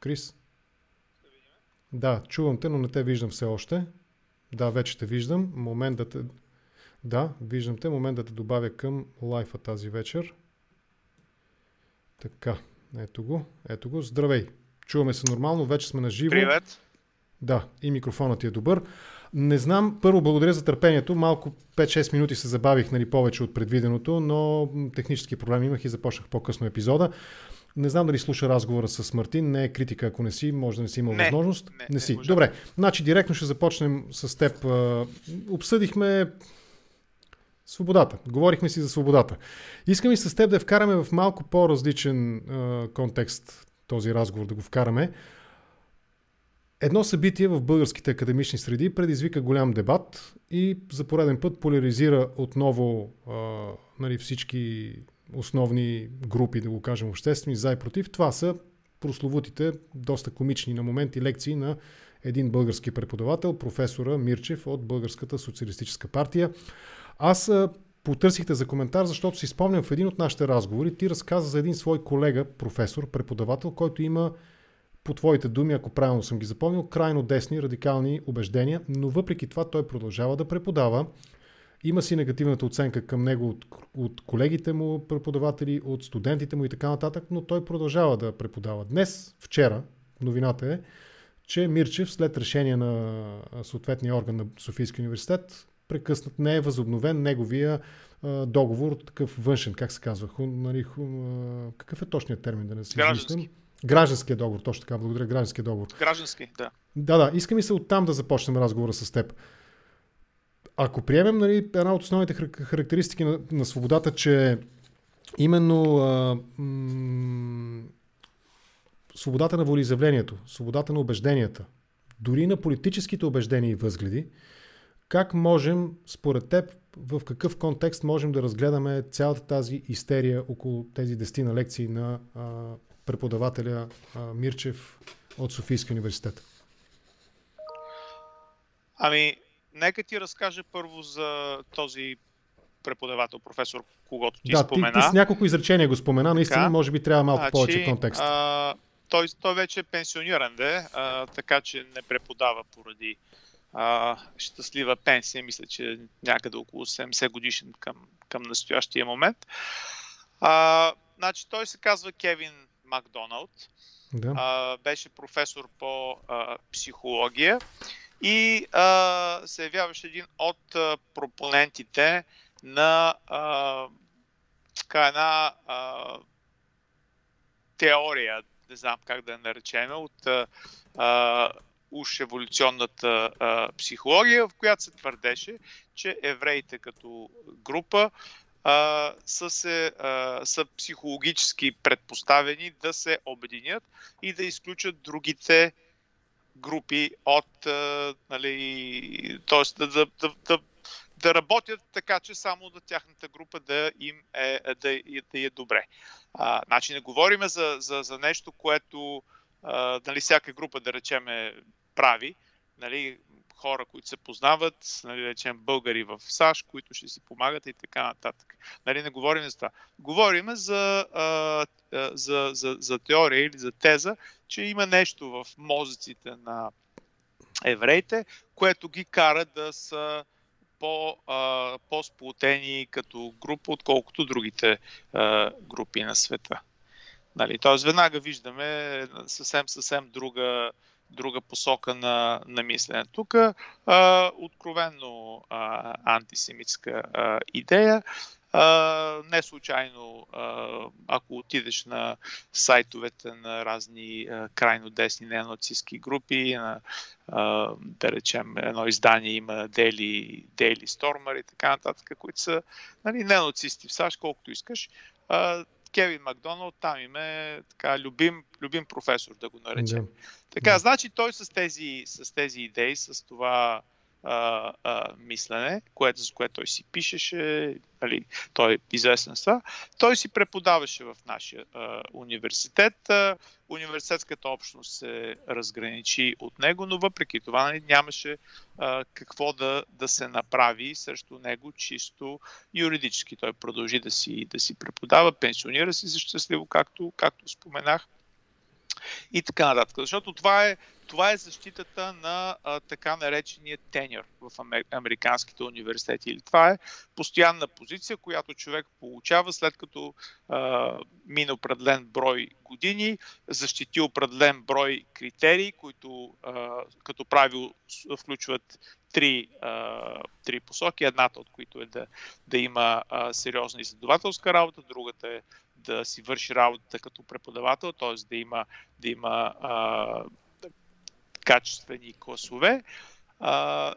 Крис? Да, чувам те, но не те виждам все още. Да, вече те виждам. Момент да те... Да, виждам те. Момент да те добавя към лайфа тази вечер. Така, ето го, ето го. Здравей! Чуваме се нормално, вече сме на живо. Привет! Да, и микрофонът ти е добър. Не знам, първо благодаря за търпението. Малко 5-6 минути се забавих нали, повече от предвиденото, но технически проблеми имах и започнах по-късно епизода. Не знам дали слуша разговора с Мартин. Не е критика, ако не си. Може да не си имал не, възможност. Не, не си. Не Добре. Значи директно ще започнем с теб. Обсъдихме свободата. Говорихме си за свободата. Искам и с теб да вкараме в малко по-различен контекст този разговор, да го вкараме. Едно събитие в българските академични среди предизвика голям дебат и за пореден път поляризира отново а, нали, всички основни групи, да го кажем, обществени, за и против. Това са прословутите, доста комични на моменти лекции на един български преподавател, професора Мирчев от Българската социалистическа партия. Аз потърсихте за коментар, защото си спомням в един от нашите разговори, ти разказа за един свой колега, професор, преподавател, който има по твоите думи, ако правилно съм ги запомнил, крайно десни, радикални убеждения, но въпреки това той продължава да преподава. Има си негативната оценка към него от, от колегите му преподаватели, от студентите му и така нататък, но той продължава да преподава. Днес, вчера, новината е, че Мирчев след решение на съответния орган на Софийския университет прекъснат, не е възобновен неговия а, договор, такъв външен, как се казва, ху, нали, ху, а, какъв е точният термин да не си измислям? Гражданския договор, точно така, благодаря, гражданския договор. Граждански, да. Да, да, искам и се оттам да започнем разговора с теб. Ако приемем нали, една от основните характеристики на, на свободата, че именно а, м- свободата на волеизявлението, свободата на убежденията, дори на политическите убеждения и възгледи, как можем, според теб, в какъв контекст можем да разгледаме цялата тази истерия около тези дестина лекции на а, преподавателя а, Мирчев от Софийския университет? Ами, нека ти разкажа първо за този преподавател, професор, когато ти да, спомена. Ти, ти с няколко изречения го спомена, наистина така, може би трябва малко значи, повече контекст. А, той, той вече е пенсиониран, де, а, така че не преподава поради а, щастлива пенсия, мисля, че някъде около 70 годишен към, към настоящия момент. А, значи той се казва Кевин Макдоналд. Да. А, беше професор по а, психология и а, се явяваше един от а, пропонентите на а, така една а, теория, не знам как да я наречем, от а, уж еволюционната а, психология, в която се твърдеше, че евреите като група а, са, се, а, са психологически предпоставени да се обединят и да изключат другите групи от, нали, т.е. Да, да, да, да, да работят така, че само да тяхната група да им е, да, да е добре. А, значи не говориме за, за, за нещо, което а, нали, всяка група, да речеме, прави. Нали, хора, които се познават, нали, речем българи в САЩ, които ще си помагат и така нататък. Нали, не говорим за това. Говорим за, а, за, за, за теория или за теза, че има нещо в мозъците на евреите, което ги кара да са по, а, по-сплутени като група, отколкото другите а, групи на света. Нали, Тоест, веднага виждаме съвсем, съвсем друга, друга посока на, на мислене. Тук а, откровенно а, антисемитска а, идея. А, не случайно, а, ако отидеш на сайтовете на разни а, крайно десни неонацистски групи, на, а, да речем едно издание има Daily, Daily Stormer и така нататък, които са нали, неонацисти в САЩ, колкото искаш, а, Кевин Макдоналд, там им е така любим, любим професор, да го наречем. Да. Така, да. значи той с тези, с тези идеи, с това а, а, мислене, което, за което той си пишеше, нали, той е известен с това, той си преподаваше в нашия а, университет. А, университетската общност се разграничи от него, но въпреки това нали, нямаше а, какво да, да се направи срещу него чисто юридически. Той продължи да си, да си преподава, пенсионира си за щастливо, както, както споменах. И така нататък. Защото това е, това е защитата на а, така наречения теньор в американските университети. Или това е постоянна позиция, която човек получава след като а, мине определен брой години, защити определен брой критерии, които а, като правило включват три, а, три посоки. Едната от които е да, да има а, сериозна изследователска работа, другата е да си върши работата като преподавател, т.е. да има, да има а, качествени класове а,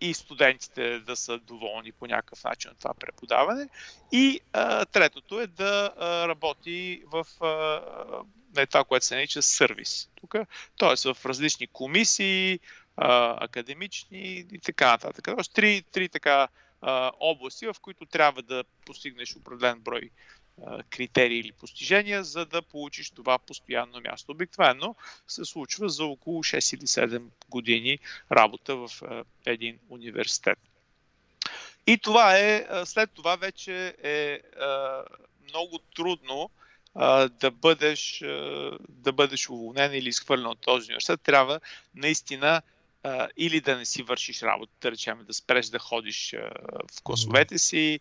и студентите да са доволни по някакъв начин от това преподаване. И а, третото е да а, работи в а, не това, което се нарича сервис. Тук, т.е. в различни комисии, а, академични и така нататък. Тоест, три, три така а, области, в които трябва да постигнеш определен брой критерии или постижения, за да получиш това постоянно място. Обикновено се случва за около 6 или 7 години работа в един университет. И това е, след това вече е много трудно да бъдеш, да бъдеш уволнен или изхвърлен от този университет. Трябва наистина или да не си вършиш работа, да речем да спреш да ходиш в класовете си,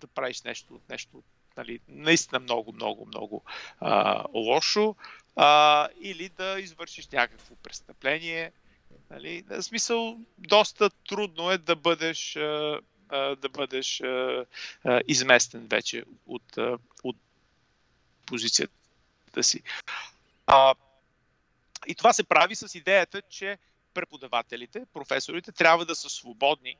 да правиш нещо, нещо нали, наистина много, много, много а, лошо, а, или да извършиш някакво престъпление. Нали. В смисъл, доста трудно е да бъдеш, а, да бъдеш а, а, изместен вече от, а, от позицията си. А, и това се прави с идеята, че преподавателите, професорите трябва да са свободни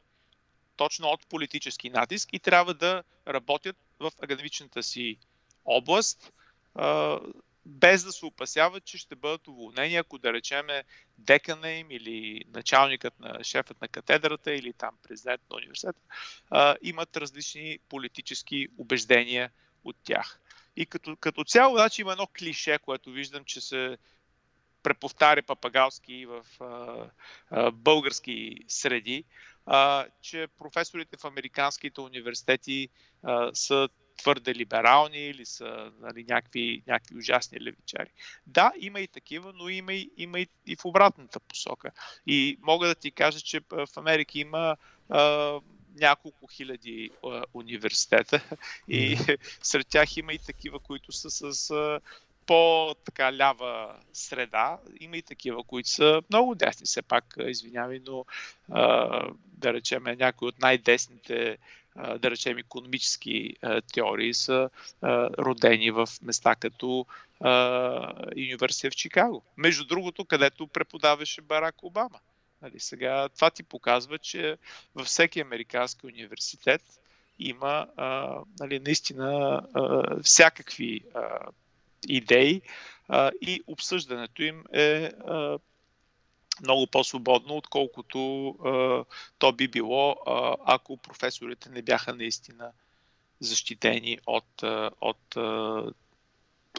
точно от политически натиск и трябва да работят в академичната си област, без да се опасяват, че ще бъдат уволнени, ако да речеме декана им или началникът на шефът на катедрата или там президент на университета, имат различни политически убеждения от тях. И като, като цяло, значи има едно клише, което виждам, че се преповтаря папагалски в а, а, български среди, а, че професорите в американските университети а, са твърде либерални или са нали, някакви, някакви ужасни левичари. Да, има и такива, но има и, има и, и в обратната посока. И мога да ти кажа, че в Америка има а, няколко хиляди а, университета и сред тях има и такива, които са с а, по-така лява среда. Има и такива, които са много десни, все пак, извинявай, но да речем някои от най-десните да речем, економически теории са родени в места като университет в Чикаго. Между другото, където преподаваше Барак Обама. Нали, сега това ти показва, че във всеки американски университет има а, нали, наистина а, всякакви а, идеи а, и обсъждането им е а, много по-свободно, отколкото а, то би било, а, ако професорите не бяха наистина защитени от, а, от, а,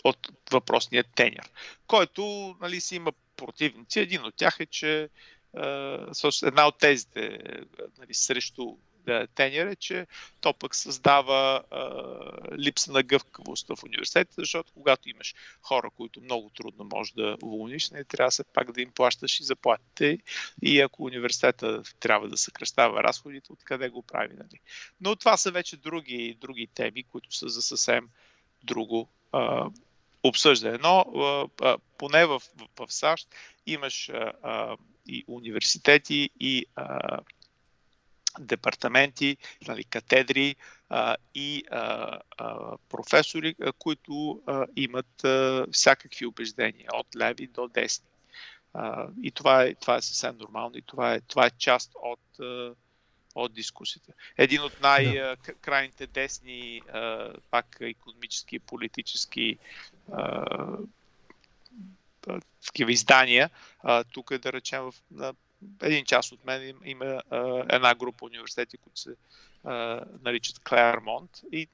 от въпросния тенер, който нали, си има противници. Един от тях е, че една от тезите нали, срещу тенер е, че то пък създава а, липса на гъвкавост в университета, защото когато имаш хора, които много трудно можеш да уволниш, не трябва се пак да им плащаш и заплатите. И ако университета трябва да съкръщава разходите, откъде го прави. Нали? Но това са вече други, други теми, които са за съвсем друго а, обсъждане. Но а, поне в, в, в САЩ имаш а, и университети, и а, департаменти, нали, катедри а, и а, а, професори, а, които а, имат а, всякакви убеждения, от леви до десни. А, и това е, това е съвсем нормално и това е, това е част от, а, от дискусията. Един от най-крайните десни, а, пак економически и политически а, такива издания, а, тук е да речем в, на един част от мен има а, една група университети, които се а, наричат Клермонт и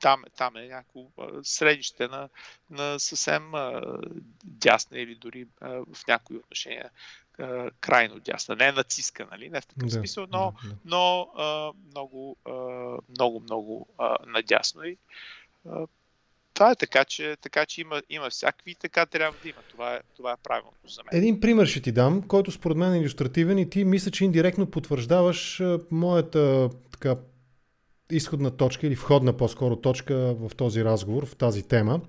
там, там е някакво средище на, на съвсем а, дясна или дори а, в някои отношения а, крайно дясна. Не е нацистка, нали? Не в такъв да, смисъл, но, да, да. но а, много, а, много, много а, надясно. И, а, това е така, че, така, че има, има всякакви, така трябва да има. Това е, това е правилното за мен. Един пример ще ти дам, който според мен е иллюстративен и ти мисля, че индиректно потвърждаваш моята така, изходна точка или входна по-скоро точка в този разговор, в тази тема.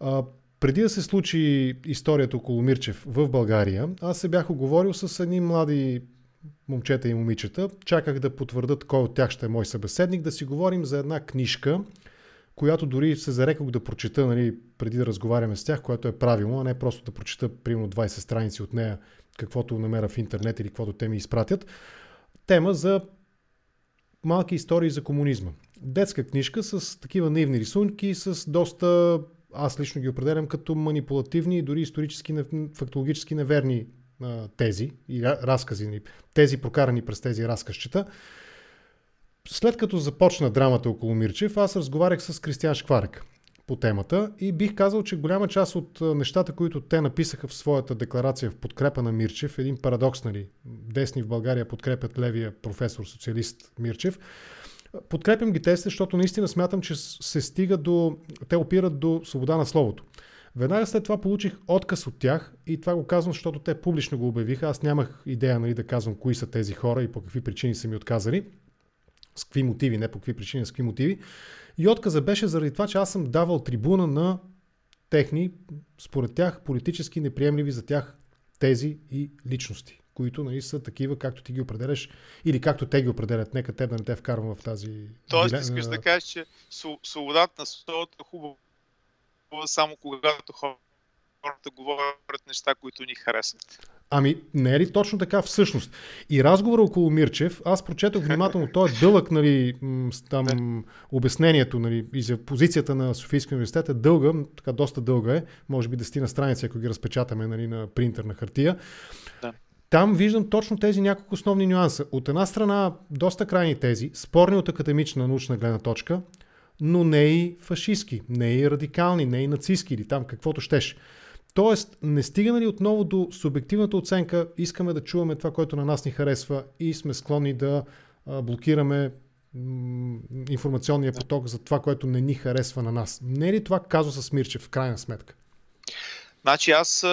А, преди да се случи историята около Мирчев в България, аз се бях оговорил с едни млади момчета и момичета. Чаках да потвърдат кой от тях ще е мой събеседник, да си говорим за една книжка, която дори се зареках да прочета нали, преди да разговаряме с тях, което е правилно, а не просто да прочета примерно 20 страници от нея, каквото намеря в интернет или каквото те ми изпратят. Тема за малки истории за комунизма. Детска книжка с такива наивни рисунки, с доста, аз лично ги определям като манипулативни и дори исторически, фактологически неверни тези и разкази, нали, тези прокарани през тези разказчета. След като започна драмата около Мирчев, аз разговарях с Кристиан Шкварек по темата и бих казал, че голяма част от нещата, които те написаха в своята декларация в подкрепа на Мирчев, един парадокс, нали, десни в България подкрепят левия професор, социалист Мирчев, подкрепям ги тези, защото наистина смятам, че се стига до, те опират до свобода на словото. Веднага след това получих отказ от тях и това го казвам, защото те публично го обявиха. Аз нямах идея нали, да казвам кои са тези хора и по какви причини са ми отказали. С какви мотиви, не по какви причини, с какви мотиви. И отказа беше заради това, че аз съм давал трибуна на техни, според тях, политически неприемливи за тях тези и личности, които нали, са такива, както ти ги определяш или както те ги определят. Нека теб да не те вкарвам в тази... Тоест, искаш да кажеш, че свободата на словото е хубаво само когато хората говорят неща, които ни харесват. Ами, не е ли точно така всъщност? И разговора около Мирчев, аз прочетох внимателно, той е дълъг, нали, там обяснението, нали, и за позицията на Софийския университет е дълга, така доста дълга е, може би дестина страници, ако ги разпечатаме нали, на принтер на хартия. Да. Там виждам точно тези няколко основни нюанса. От една страна, доста крайни тези, спорни от академична научна гледна точка, но не и фашистски, не и радикални, не и нацистски или там каквото щеш. Тоест, не стигаме ли отново до субективната оценка, искаме да чуваме това, което на нас ни харесва и сме склонни да блокираме информационния поток за това, което не ни харесва на нас. Не е ли това казва с Мирчев в крайна сметка? Значи аз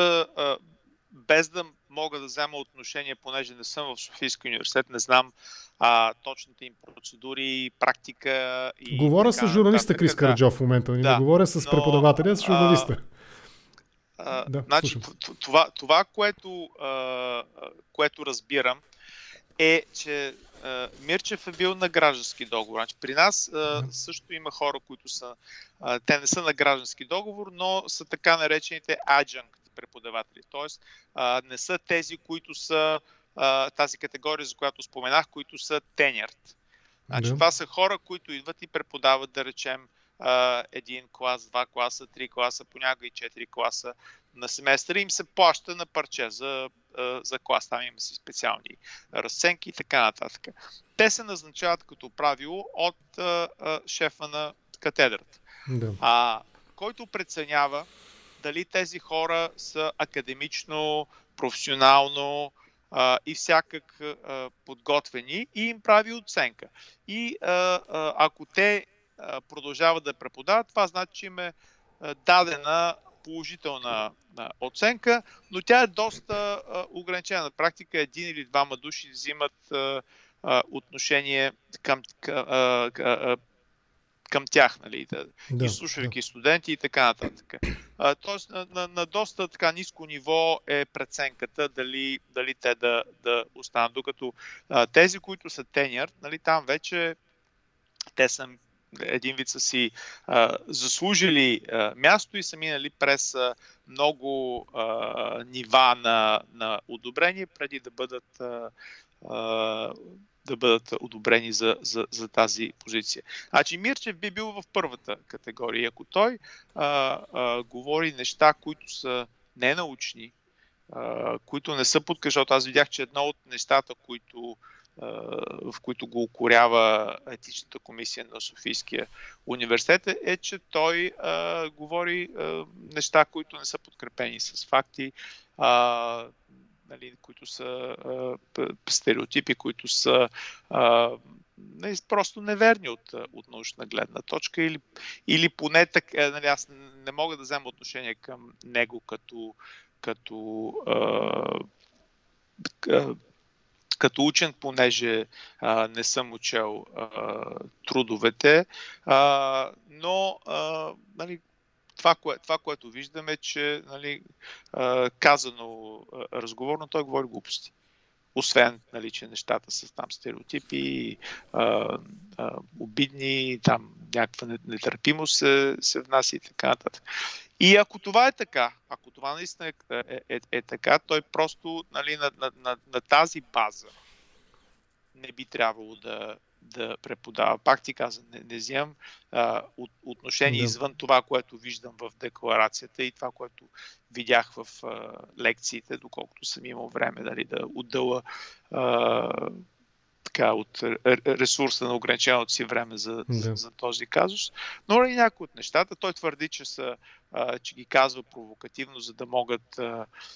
без да мога да взема отношение, понеже не съм в Софийския университет, не знам а, точните им процедури, практика и. Говоря така, с журналиста Крис Караджов в момента, да, не говоря с но, преподавателя, с журналиста. А, да, значи, това, това което, а, което разбирам, е, че а, Мирчев е бил на граждански договор. Значи, при нас а, също има хора, които са. А, те не са на граждански договор, но са така наречените adjunct преподаватели. Тоест, а, не са тези, които са а, тази категория, за която споменах, които са тенерт. Значи, да. Това са хора, които идват и преподават, да речем, един клас, два класа, три класа, понякога и четири класа на семестър. Им се плаща на парче за, за клас. Там има си специални разценки и така нататък. Те се назначават като правило от а, а, шефа на катедрата. Да. А, който преценява дали тези хора са академично, професионално а, и всякак а, подготвени и им прави оценка. И а, а, ако те продължават да преподават, това значи, че им е дадена положителна оценка, но тя е доста ограничена. На практика един или двама души взимат отношение към, към, тях, нали, да, да, изслушвайки да. студенти и така нататък. А, тоест на, на, на доста така ниско ниво е преценката дали, дали те да, да останат, докато а, тези, които са теньър, нали, там вече те са един вид са си а, заслужили а, място и са минали през а, много а, нива на, на одобрение, преди да бъдат а, да бъдат одобрени за, за, за тази позиция. Значи Мирчев би бил в първата категория. Ако той а, а, говори неща, които са ненаучни, а, които не са подкажат, аз видях, че едно от нещата, които в които го укорява етичната комисия на Софийския университет, е, че той а, говори а, неща, които не са подкрепени с факти. А, нали, които са а, стереотипи, които са а, нали, просто неверни от, от научна гледна точка или, или поне така, нали, аз не мога да взема отношение към него като, като а, като учен, понеже а, не съм учел а, трудовете, а, но а, нали, това, кое, това, което виждаме, че нали, а, казано а, разговорно, той говори глупости. Освен, нали, че нещата са там стереотипи, а, а, обидни, там някаква нетърпимост се, се внася и така нататък. И ако това е така, ако това наистина е, е, е, е така, той просто нали, на, на, на, на тази база не би трябвало да, да преподава. Пак ти казвам, не, не вземам а, от, отношение да. извън това, което виждам в декларацията и това, което видях в а, лекциите, доколкото съм имал време дали, да отдъла а, така, от ресурса на ограниченото си време за, да. за, за този казус. Но и някои от нещата, той твърди, че, са, че ги казва провокативно, за да могат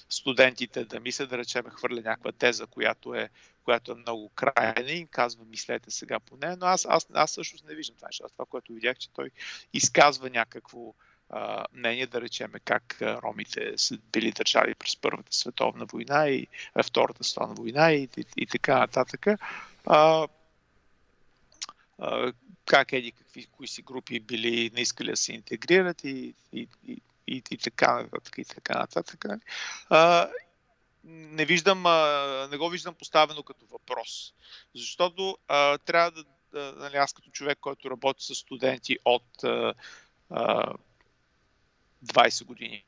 студентите да мислят, да речем, хвърля някаква теза, която е, която е много крайна и казва, мислете сега по нея, но аз, аз, аз всъщност не виждам това нещо. Това, което видях, че той изказва някакво мнение, да речеме как ромите са били държали през Първата световна война и Втората световна война и, и, и така нататък как еди какви, кои си групи били не искали да се интегрират и, и, и, и, така нататък. И така нататък. А, не виждам, а, не го виждам поставено като въпрос. Защото а, трябва да, да, нали, аз като човек, който работи с студенти от а, а, 20 години,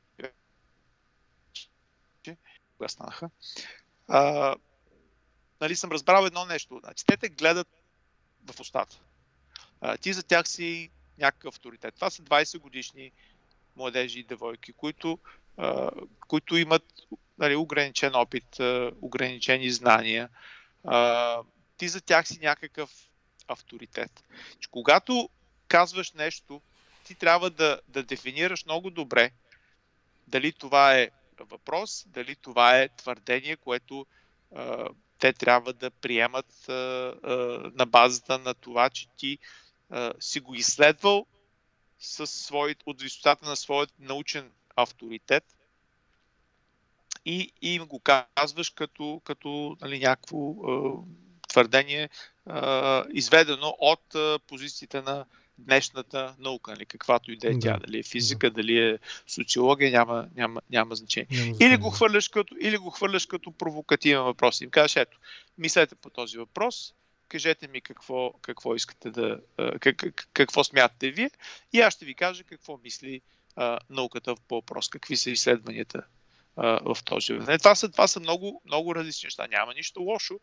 кога станаха, а, нали, съм разбрал едно нещо. Значи, те те гледат в устата. Ти за тях си някакъв авторитет. Това са 20 годишни младежи и девойки, които, които имат нали, ограничен опит, ограничени знания. Ти за тях си някакъв авторитет. Когато казваш нещо, ти трябва да, да дефинираш много добре дали това е въпрос, дали това е твърдение, което те трябва да приемат а, на базата на това, че ти а, си го изследвал със свой, от висотата на своят научен авторитет и, и им го казваш като, като нали, някакво а, твърдение, а, изведено от а, позициите на, днешната наука, нали, каквато и да е тя, дали е физика, дали е социология, няма, няма, няма значение. Няма. Или, го хвърляш като, или го хвърляш като провокативен въпрос. Им кажеш, ето, мислете по този въпрос, кажете ми какво, какво искате да, как, какво смятате вие и аз ще ви кажа какво мисли а, науката по въпрос, какви са изследванията а, в този момент. Това са, това са много, много различни неща. Няма нищо лошо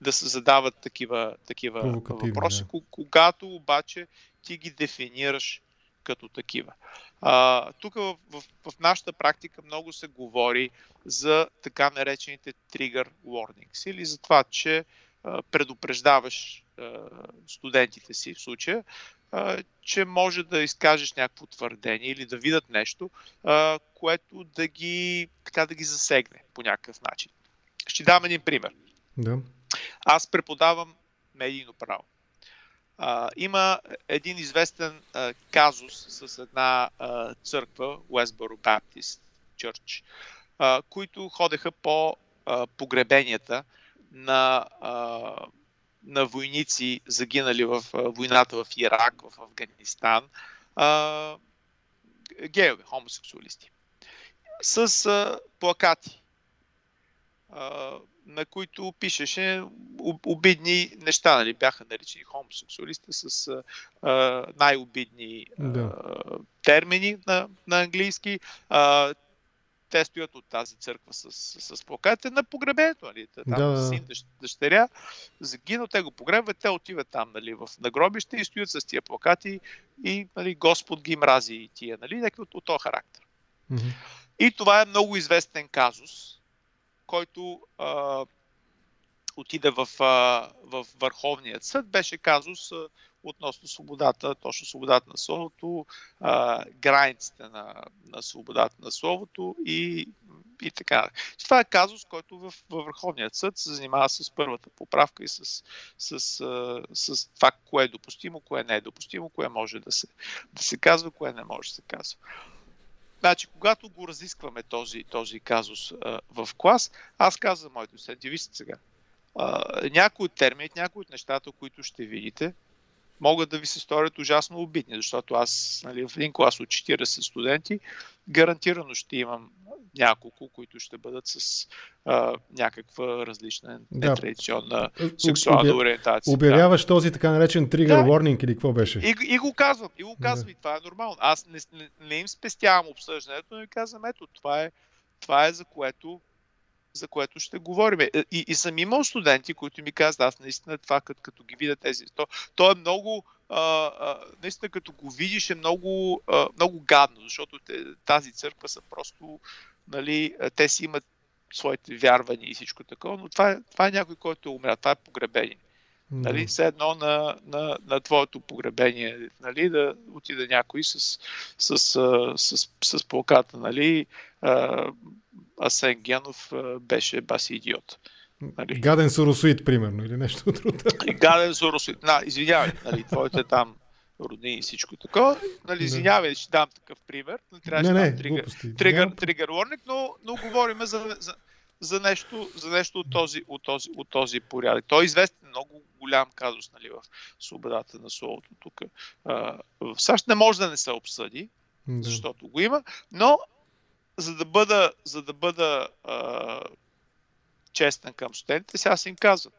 да се задават такива, такива въпроси, да. когато обаче ти ги дефинираш като такива. А, тук в, в, в нашата практика много се говори за така наречените trigger warnings или за това, че а, предупреждаваш а, студентите си в случая, а, че може да изкажеш някакво твърдение или да видят нещо, а, което да ги, така да ги засегне по някакъв начин. Ще дам един пример. Да. Аз преподавам медийно право. А, има един известен а, казус с една а, църква, Baptist Church, а, които ходеха по а, погребенията на, а, на войници, загинали в а, войната в Ирак, в Афганистан, а, геове, хомосексуалисти, с а, плакати. А, на които пишеше обидни неща, нали? бяха наричани хомосексуалисти с а, най-обидни да. а, термини на, на английски. А, те стоят от тази църква с, с, с плакатите на погребението. Нали? Там да. син, дъщеря, загинал, те го погребват, те отиват там нали, в нагробище и стоят с тия плакати и нали, Господ ги мрази и тия, нали, някакви от, от този характер. Mm-hmm. И това е много известен казус, който а, отиде в, а, в Върховният съд, беше казус а, относно свободата, точно свободата на словото, а, границите на, на свободата на словото и и така. Това е казус, който в, във Върховният съд се занимава с първата поправка и с, с, с, с това, кое е допустимо, кое не е допустимо, кое може да се, да се казва, кое не може да се казва. Значи, когато го разискваме този, този казус а, в клас, аз казвам моите студенти, вижте сега, а, някои от термините, някои от нещата, които ще видите, могат да ви се сторят ужасно обидни, защото аз нали, в един клас от 40 студенти гарантирано ще имам няколко, които ще бъдат с а, някаква различна да. нетрадиционна сексуална Обя... ориентация. Обявяваш да. този така наречен тригър да. warning или какво беше? И, и го казвам, и го казвам, да. и това е нормално. Аз не, не, не им спестявам обсъждането, но им казвам, ето, това е, това е за което за което ще говорим. Е, и, и съм имал студенти, които ми казват, аз наистина това, като, като ги видя тези, то, то е много, а, а, наистина като го видиш е много, а, много гадно, защото те, тази църква са просто, нали, те си имат своите вярвания и всичко такова, но това е, това е някой, който е умря, това е погребение. Нали, все едно на, на, на твоето погребение, нали, да отиде някой с, с, с, с, с плаката, нали, Асен Генов беше баси идиот. Нали? Гаден Соросуит, примерно, или нещо друго. Гаден Соросуит. На, извинявай, нали, твоите там родни и всичко такова. Нали, извинявай, ще дам такъв пример. Не трябваше да дам тригър, тригър, тригър warning, но, но говорим за, за, за, нещо, за нещо от този, от този, от този порядък. Той е известен много голям казус нали, в свободата на словото тук. в САЩ не може да не се обсъди, да. защото го има, но за да бъда, за да бъда а, честен към студентите, сега си им казвам.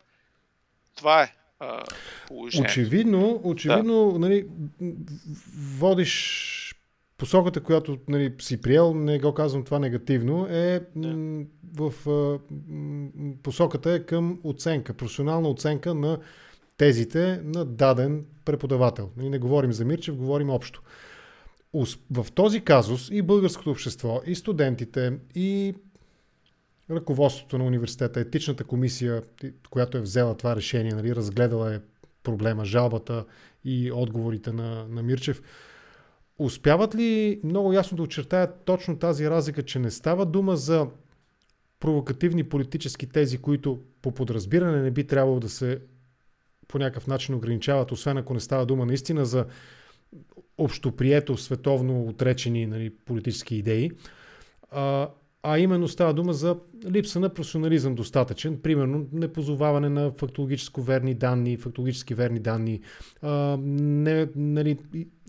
Това е а, положението. Очевидно, очевидно да. нали, водиш посоката, която нали, си приел, не го казвам това негативно, е да. в а, посоката е към оценка, професионална оценка на тезите на даден преподавател. Нали, не говорим за Мирчев, говорим общо в този казус и българското общество, и студентите, и ръководството на университета, етичната комисия, която е взела това решение, нали, разгледала е проблема, жалбата и отговорите на, на Мирчев, успяват ли много ясно да очертаят точно тази разлика, че не става дума за провокативни политически тези, които по подразбиране не би трябвало да се по някакъв начин ограничават, освен ако не става дума наистина за общоприето световно отречени нали, политически идеи, а, а именно става дума за липса на професионализъм достатъчен, примерно непозоваване на фактологически верни данни, фактологически верни данни, а, не, нали,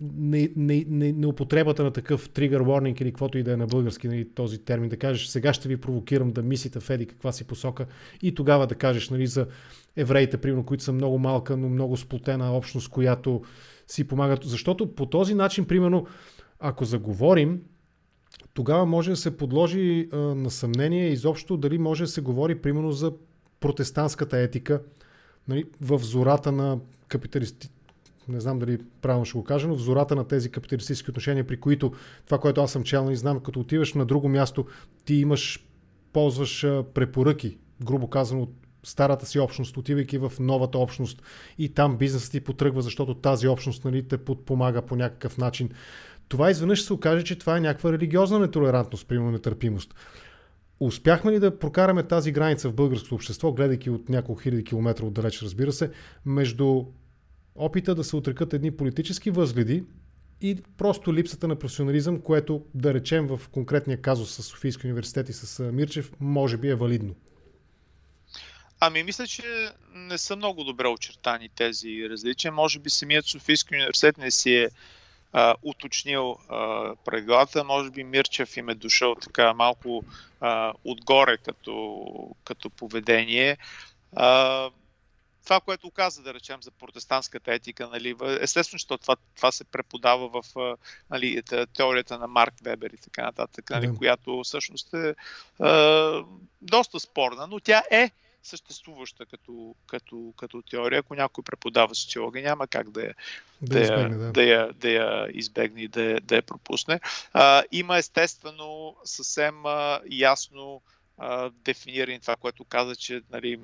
не, не, не, не употребата на такъв тригър warning или каквото и да е на български нали, този термин, да кажеш сега ще ви провокирам да мислите в еди каква си посока и тогава да кажеш нали, за евреите, примерно, които са много малка, но много сплотена общност, която си помагат. Защото по този начин, примерно, ако заговорим, тогава може да се подложи а, на съмнение изобщо дали може да се говори, примерно, за протестантската етика нали, в зората на капиталисти, не знам дали правилно ще го кажа, но в зората на тези капиталистически отношения, при които това, което аз съм чел, не знам, като отиваш на друго място, ти имаш, ползваш препоръки, грубо казано, от старата си общност, отивайки в новата общност и там бизнесът ти потръгва, защото тази общност нали, те подпомага по някакъв начин. Това изведнъж се окаже, че това е някаква религиозна нетолерантност, примерно нетърпимост. Успяхме ли да прокараме тази граница в българското общество, гледайки от няколко хиляди километра отдалеч, разбира се, между опита да се отрекат едни политически възгледи и просто липсата на професионализъм, което да речем в конкретния казус с Софийски университет и с Мирчев, може би е валидно. Ами, мисля, че не са много добре очертани тези различия. Може би самият Софийски университет не си е а, уточнил а, правилата. Може би Мирчев им е дошъл така малко а, отгоре като, като поведение. А, това, което каза, да речем, за протестантската етика, нали, естествено, че това, това се преподава в нали, теорията на Марк Вебер и така нататък, нали, която всъщност е а, доста спорна, но тя е съществуваща като, като, като теория. Ако някой преподава социология, няма как да я, да, да, избегне, да. Да, я, да я избегне и да, да я пропусне. А, има естествено съвсем а, ясно дефинирани това, което каза, че нали,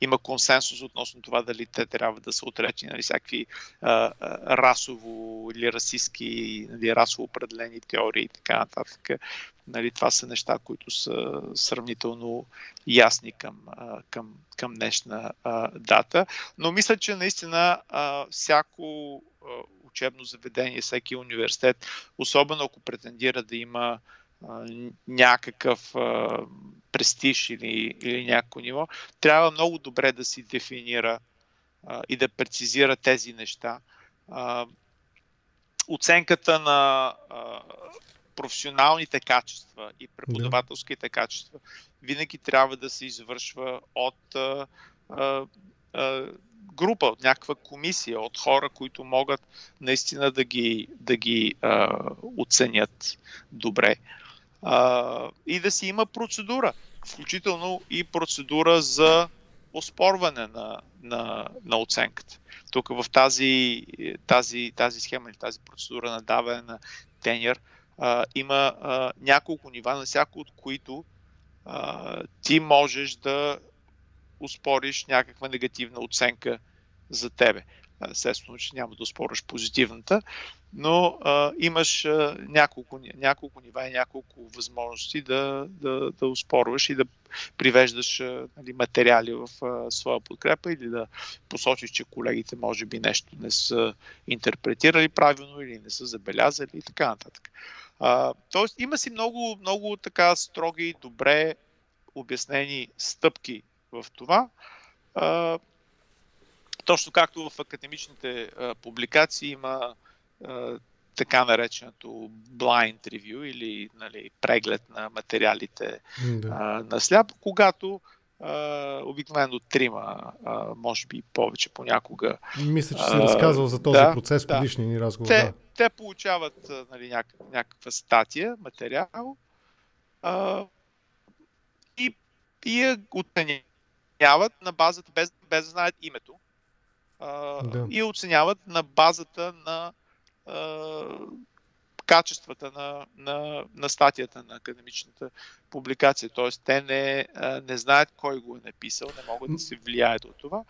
има консенсус относно това дали те трябва да са отречени нали, всякакви а, расово или расистски, нали, расово определени теории и така нататък. Нали, това са неща, които са сравнително ясни към, към, към днешна а, дата. Но мисля, че наистина а, всяко учебно заведение, всеки университет, особено ако претендира да има някакъв а, престиж или, или някакво ниво, трябва много добре да си дефинира а, и да прецизира тези неща. А, оценката на а, професионалните качества и преподавателските качества винаги трябва да се извършва от а, а, а, група, от някаква комисия, от хора, които могат наистина да ги, да ги а, оценят добре а, и да си има процедура, включително и процедура за оспорване на, на, на оценката. Тук в тази, тази, тази схема или тази процедура на даване на теньер а, има а, няколко нива, на всяко от които а, ти можеш да успориш някаква негативна оценка за тебе. Естествено, че няма да спориш позитивната, но а, имаш а, няколко, няколко нива и няколко възможности да, да, да успорваш и да привеждаш а, нали, материали в а, своя подкрепа или да посочиш, че колегите може би нещо не са интерпретирали правилно или не са забелязали и така нататък. А, тоест има си много, много така строги, добре обяснени стъпки в това. А, точно както в академичните а, публикации има така нареченото blind review или нали, преглед на материалите да. а, на сляп, когато Uh, обикновено трима, uh, може би повече понякога. Мисля, че си uh, разказал за този да, процес да. предишния ни разговор. Те, да. те получават нали, няк, някаква статия, материал и, и я оценяват на базата, без, без да знаят името да. и оценяват на базата на качествата на, на, на статията на академичната публикация. Тоест, те не, не знаят кой го е написал, не могат да се влияят от това.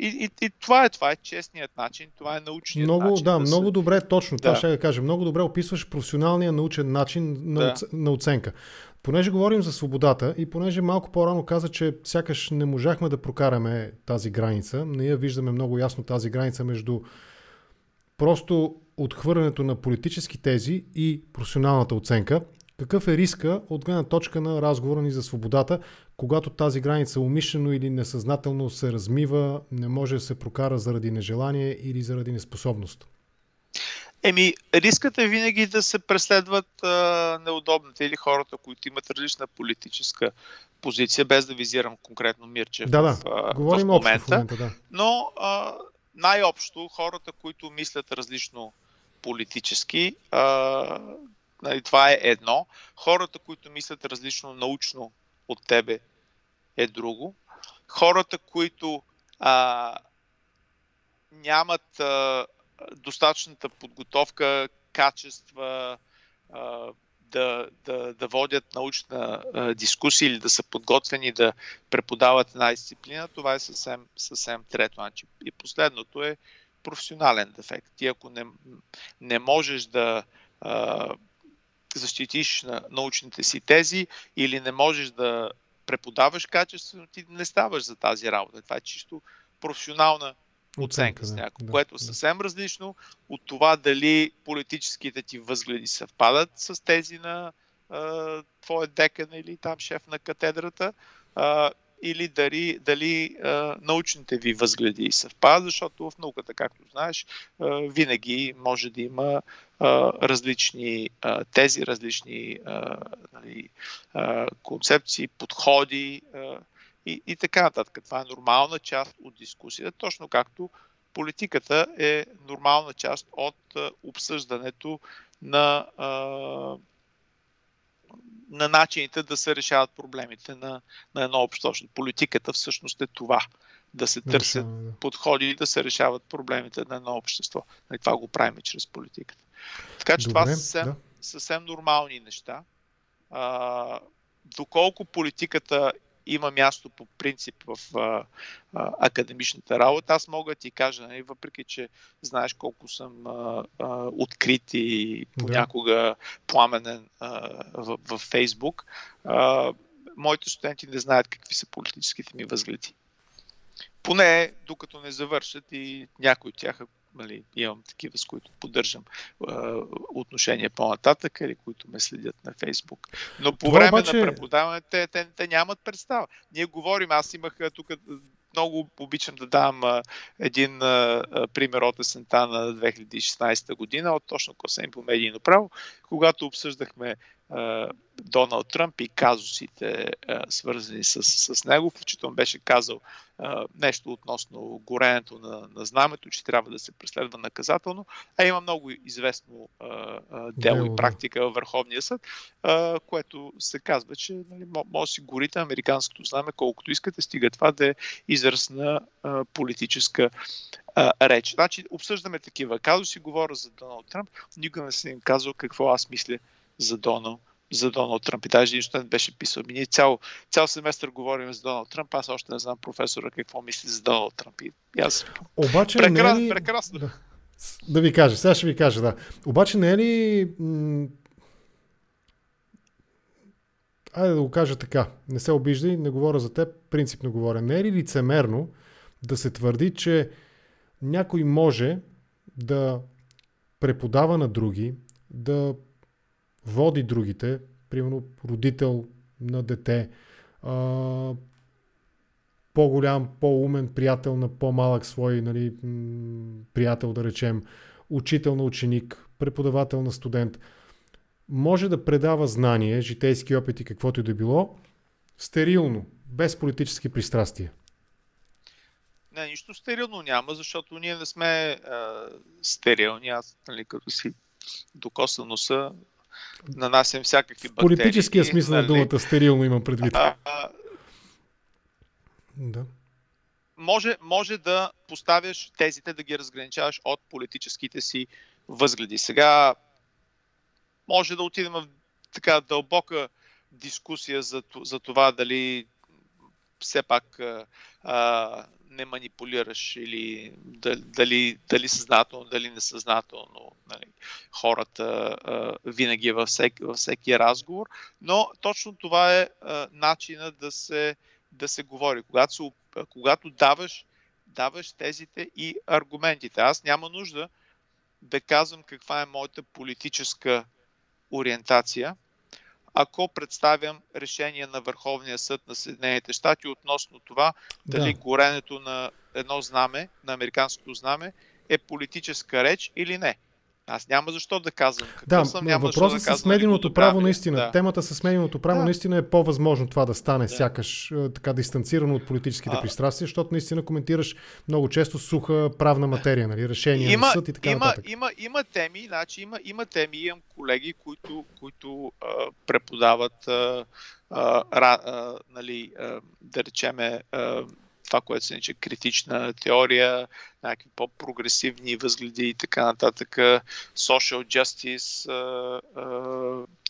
И, и, и това е, това е честният начин, това е научният много, начин. Да, да много се... добре, точно, да. това ще да кажа. Много добре описваш професионалния научен начин на, да. на оценка. Понеже говорим за свободата и понеже малко по-рано каза, че сякаш не можахме да прокараме тази граница, ние виждаме много ясно тази граница между просто отхвърлянето на политически тези и професионалната оценка. Какъв е риска от гледна точка на разговора ни за свободата, когато тази граница умишлено или несъзнателно се размива, не може да се прокара заради нежелание или заради неспособност? Еми, рискът е винаги да се преследват а, неудобните или хората, които имат различна политическа позиция, без да визирам конкретно Мирчев да, да. в, а, Говорим в момента. В момента да. Но а, най-общо хората, които мислят различно политически, а, нали, това е едно. Хората, които мислят различно научно от тебе е друго. Хората, които а, нямат а, достатъчната подготовка, качества, да, да, да водят научна дискусия или да са подготвени да преподават една дисциплина, това е съвсем, съвсем трето. Значи, и последното е професионален дефект. Ти ако не, не можеш да а, защитиш на научните си тези или не можеш да преподаваш качествено, ти не ставаш за тази работа. Това е чисто професионална оценка с някого, да, което е съвсем различно от това дали политическите ти възгледи съвпадат с тези на а, твоя декан или там шеф на катедрата, а, или дали, дали а, научните ви възгледи съвпадат, защото в науката, както знаеш, а, винаги може да има а, различни а, тези, различни а, нали, а, концепции, подходи. А, и, и така нататък. Това е нормална част от дискусията, точно както политиката е нормална част от обсъждането на, на начините да се решават проблемите на, на едно общество. Политиката всъщност е това. Да се търсят подходи и да се решават проблемите на едно общество. И нали, това го правим чрез политиката. Така че Добре, това са съвсем, да. съвсем нормални неща. А, доколко политиката има място по принцип в а, а, академичната работа. Аз мога да ти кажа, нали, въпреки че знаеш колко съм а, а, открит и понякога да. пламенен а, в, в Фейсбук, а, моите студенти не знаят какви са политическите ми възгледи. Поне докато не завършат и някои от тях, нали, имам такива, с които поддържам е, отношения по-нататък или които ме следят на Фейсбук. Но по Това време обаче... на преподаване те, те, те нямат представа. Ние говорим, аз имах тук много обичам да дам а, един а, пример от есента на 2016 година, от точно Косен по медийно право, когато обсъждахме Доналд Тръмп и казусите, свързани с, с него, включително беше казал нещо относно горенето на, на знамето, че трябва да се преследва наказателно, а има много известно дело, и практика във Върховния съд, което се казва, че нали, може да си горите американското знаме колкото искате, стига това да е израз на политическа реч. Значи, обсъждаме такива казуси, говоря за Доналд Тръмп, никога не съм им казал какво аз мисля за Доналд за Доналд Тръмп. И даже един студент беше писал. Ние цял, цял семестър говорим за Доналд Тръмп, аз още не знам професора какво мисли за Доналд Тръмп. И аз... Обаче Прекрас, не е ли... прекрасно. Да. да ви кажа, сега ще ви кажа, да. Обаче не е ли... Айде да го кажа така. Не се обиждай, не говоря за теб, принципно говоря. Не е ли лицемерно да се твърди, че някой може да преподава на други, да води другите, примерно родител на дете, а, по-голям, по-умен приятел на по-малък свой нали, приятел, да речем, учител на ученик, преподавател на студент, може да предава знание, житейски опити, каквото и да било, стерилно, без политически пристрастия. Не, нищо стерилно няма, защото ние не сме а, стерилни. Аз, нали, като си докоса носа, нанасям всякакви бактерии. Политическия смисъл нали... на думата стерилно имам предвид. А, а, да. Може, може да поставяш тезите, да ги разграничаваш от политическите си възгледи. Сега може да отидем в така дълбока дискусия за, за това дали все пак а, не манипулираш или дали, дали съзнателно, дали несъзнателно нали, хората а, винаги във всеки, във всеки разговор. Но точно това е а, начина да се, да се говори. Когато, се, когато даваш, даваш тезите и аргументите. Аз няма нужда да казвам каква е моята политическа ориентация – ако представям решение на Върховния съд на Съединените щати относно това дали да. горенето на едно знаме, на американското знаме, е политическа реч или не. Аз няма защо да казвам какво да, съм, няма въпросът да с медийното право наистина, да. темата с медийното право да. наистина е по-възможно това да стане да. сякаш е, така дистанцирано от политическите а, пристрастия, защото наистина коментираш много често суха правна материя, нали, решения има, на съд и така има, нататък. Има, има теми, значи има, има теми, имам колеги, които, които а, преподават а, а, а, нали, а, да речеме а, това, което се нарича критична теория, някакви по-прогресивни възгледи и така нататък, social justice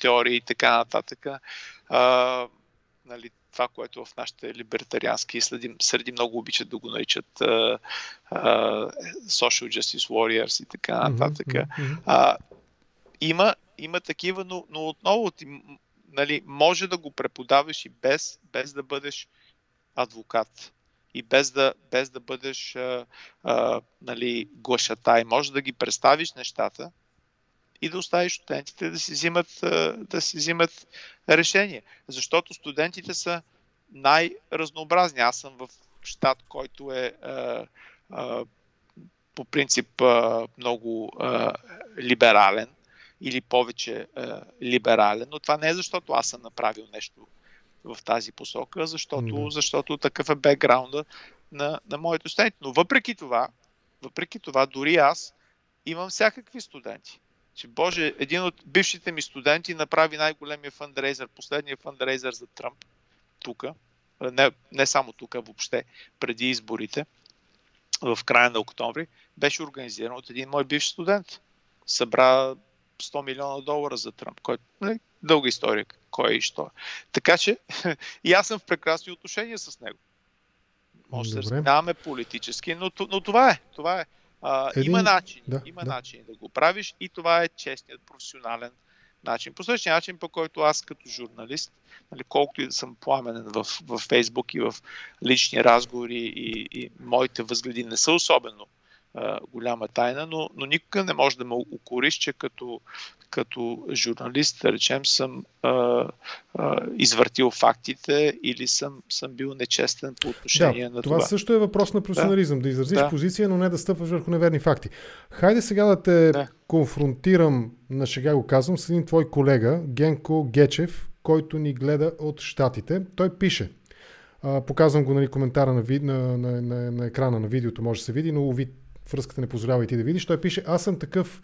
теории и така нататък. нали, това, което в нашите либертариански следи, среди много обичат да го наричат uh, uh, social justice warriors и така нататък. Mm-hmm. Uh, има, има такива, но, но отново ти, нали, може да го преподаваш и без, без да бъдеш адвокат и без да, без да бъдеш а, а, нали, глашатай. Може да ги представиш нещата и да оставиш студентите да си взимат, а, да си взимат решение. Защото студентите са най-разнообразни. Аз съм в щат, който е а, а, по принцип а, много а, либерален или повече а, либерален, но това не е защото аз съм направил нещо в тази посока, защото, mm-hmm. защото такъв е бекграунда на, на моите студенти. Но въпреки това, въпреки това, дори аз имам всякакви студенти. Че, Боже, един от бившите ми студенти направи най-големия фандрейзър, последния фандрейзър за Тръмп, тук, не, не само тук, въобще, преди изборите, в края на октомври, беше организиран от един мой бивш студент. Събра 100 милиона долара за Тръмп, който нали, дълга история, кой е и що. Така че и аз съм в прекрасни отношения с него. Може да разминаваме политически, но, но това е. Това е. А, Един... Има начин. Да, има да. начин да го правиш и това е честният професионален начин. По същия начин, по който аз като журналист, нали, колкото и да съм пламенен в, в Фейсбук и в лични разговори и, и моите възгледи не са особено а, голяма тайна, но, но никога не може да ме укориш, че като, като журналист, да речем, съм а, а, извъртил фактите или съм, съм бил нечестен по отношение да, на това. Това също е въпрос на професионализъм, да, да изразиш да. позиция, но не да стъпваш върху неверни факти. Хайде сега да те да. конфронтирам, на шега го казвам, с един твой колега, Генко Гечев, който ни гледа от Штатите. Той пише, а, показвам го нали, коментара на, вид, на, на, на, на екрана на видеото, може да се види, но вид, връзката не позволява и ти да видиш. Той пише, аз съм такъв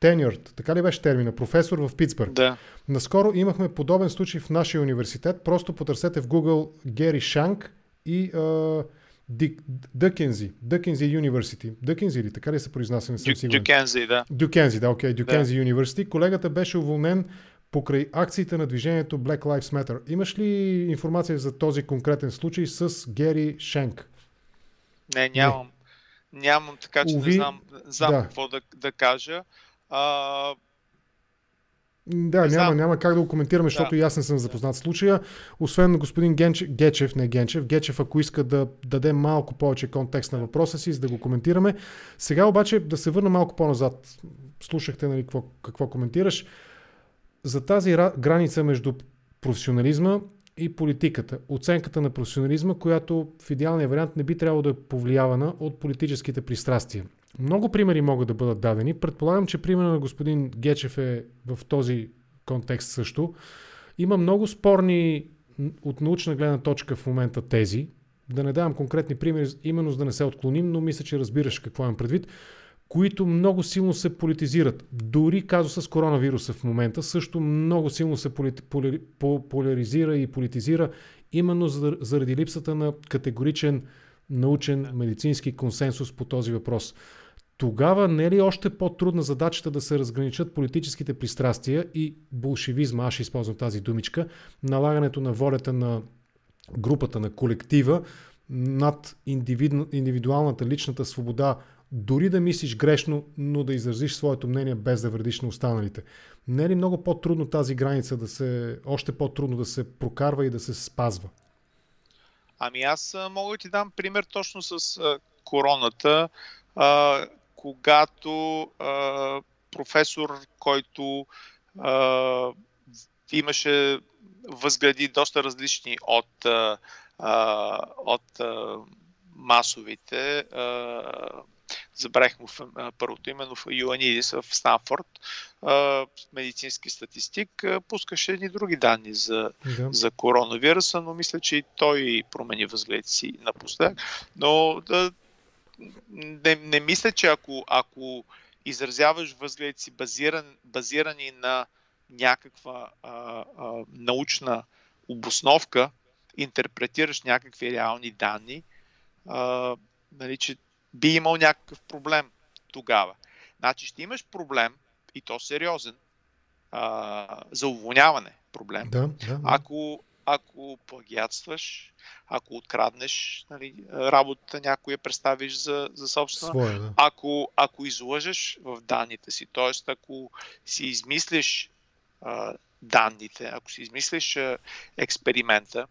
tenured, така ли беше термина, професор в Питсбърг. Да. Наскоро имахме подобен случай в нашия университет. Просто потърсете в Google Гери Шанк и Дъкензи, Дъкензи University. Дъкензи ли, така ли се произнася? Не съм сигурен. Дюкензи, да. Дюкензи, да, окей, Дюкензи да. University. Колегата беше уволнен покрай акциите на движението Black Lives Matter. Имаш ли информация за този конкретен случай с Гери Шенк? Не, нямам. Не. Нямам, така че Уви, не знам, знам да. какво да, да кажа. А, да, не няма, няма как да го коментираме, защото да. и аз не съм запознат с случая. Освен господин Генчев, Гечев, не Генчев, Гечев, ако иска да даде малко повече контекст на въпроса си, за да го коментираме. Сега обаче да се върна малко по-назад. Слушахте нали, какво, какво коментираш. За тази граница между професионализма и политиката. Оценката на професионализма, която в идеалния вариант не би трябвало да е повлиявана от политическите пристрастия. Много примери могат да бъдат дадени. Предполагам, че примерно на господин Гечев е в този контекст също. Има много спорни от научна гледна точка в момента тези. Да не давам конкретни примери, именно за да не се отклоним, но мисля, че разбираш какво имам предвид които много силно се политизират. Дори казуса с коронавируса в момента също много силно се поляризира и политизира именно заради липсата на категоричен научен медицински консенсус по този въпрос. Тогава не е ли още по-трудна задачата да се разграничат политическите пристрастия и болшевизма, аз ще използвам тази думичка, налагането на волята на групата, на колектива над индивиду... индивидуалната личната свобода дори да мислиш грешно, но да изразиш своето мнение без да вредиш на останалите. Не е ли много по-трудно тази граница да се, още по-трудно да се прокарва и да се спазва? Ами аз мога да ти дам пример точно с короната, а, когато а, професор, който а, имаше възгледи доста различни от, а, от а, масовите, а, забравих му първото име, но в Юанидис в Станфорд, медицински статистик, пускаше едни други данни за, да. за коронавируса, но мисля, че и той промени възгледите си напоследък. Но да, не, не мисля, че ако, ако изразяваш възгледите си базиран, базирани на някаква а, а, научна обосновка, интерпретираш някакви реални данни, а, нали, че би имал някакъв проблем тогава. Значи ще имаш проблем, и то сериозен, а, за уволняване проблем. Да, да, да. Ако, ако плагиатстваш, ако откраднеш нали, работата, някой я представиш за, за собствена, Своя, да. ако, ако излъжеш в данните си, т.е. ако си измислиш а, данните, ако си измислиш а, експеримента,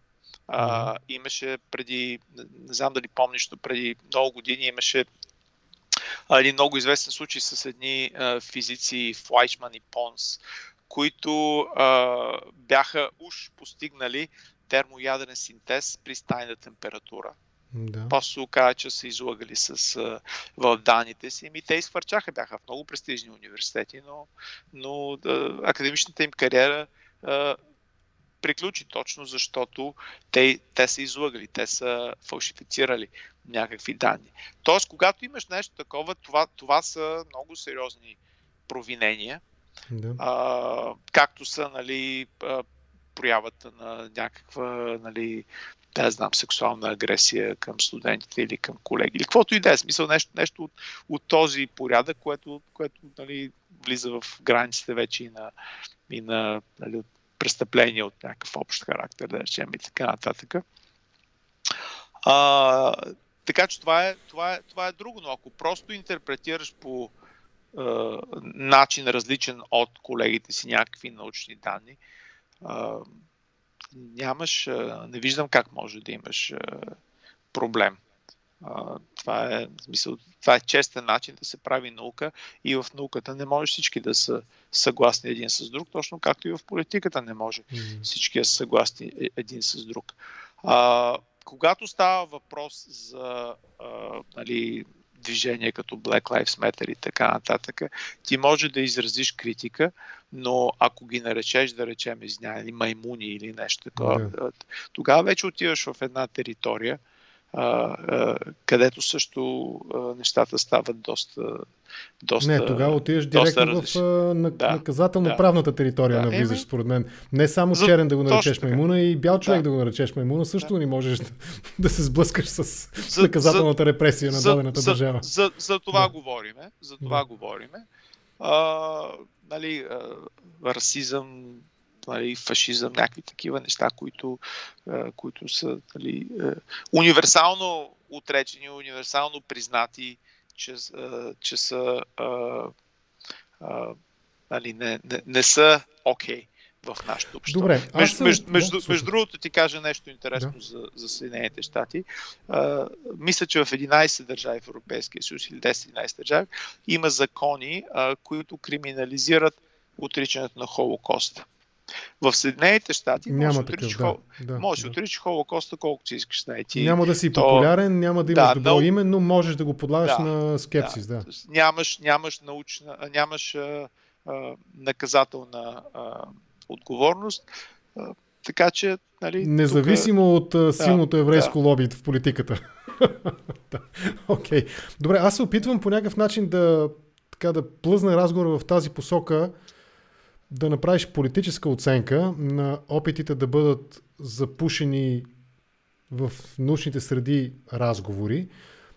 а, имаше преди, не знам дали помниш, преди много години имаше един много известен случай с едни а, физици Флайчман и Понс, които а, бяха уж постигнали термоядрен синтез при стайна температура. Да. После се оказа, че са излагали с, а, в данните си. Ами те изхвърчаха, бяха в много престижни университети, но, но да, академичната им кариера а, приключи точно защото те, те са излъгали, те са фалшифицирали някакви данни. Тоест, когато имаш нещо такова, това, това са много сериозни провинения, да. а, както са нали, проявата на някаква нали, да знам, сексуална агресия към студентите или към колеги, или каквото и да е, смисъл нещо, нещо от, от този порядък, което, което нали, влиза в границите вече и на, и на нали, престъпления от някакъв общ характер, да речем и така нататък. А, така че това е, това, е, това е друго, но ако просто интерпретираш по е, начин различен от колегите си някакви научни данни, е, нямаш, е, не виждам как може да имаш е, проблем. А, това, е, смисъл, това е честен начин да се прави наука и в науката не може всички да са съгласни един с друг, точно както и в политиката не може mm-hmm. всички да са съгласни е, един с друг. А, когато става въпрос за а, нали, движение като Black Lives Matter и така нататък, ти може да изразиш критика, но ако ги наречеш, да речем, извиня, маймуни или нещо такова, yeah. тогава вече отиваш в една територия, където също а, нещата стават доста. доста не, тогава отиваш директно в на, да, наказателно-правната да. територия да, навлизаш, еми... според мен. Не само За... черен да го наречеш маймуна и бял човек да, да го наречеш маймуна, също да. не можеш да, да се сблъскаш с за, наказателната за, репресия на дадената за, държава. За, за, за това да. говориме. За това да. говориме. А, нали, а, расизъм, нали, фашизъм, някакви такива неща, които, които са нали, универсално отречени, универсално признати, че, че са нали, не, не, не са окей. Okay в нашето общество. Добре, между, съм... между, между, да, между другото ти кажа нещо интересно да. за, за Съединените щати. А, мисля, че в 11 държави в Европейския съюз или 10-11 държави има закони, а, които криминализират отричането на Холокоста. В Съединените щати няма може такъв, да, хол... да, може да отричаш Холокоста колкото си искаш да ти. Няма да си То... популярен, няма да имаш да, добро но... име, но можеш да го подлагаш да, на скепсис. Да. Да. Нямаш, нямаш, научна, нямаш а, а, наказателна а, отговорност. А, така че, нали, Независимо тук... от силното да, еврейско да. лоби в политиката. Окей. okay. Добре, аз се опитвам по някакъв начин да, така, да плъзна разговора в тази посока, да направиш политическа оценка на опитите да бъдат запушени в научните среди разговори.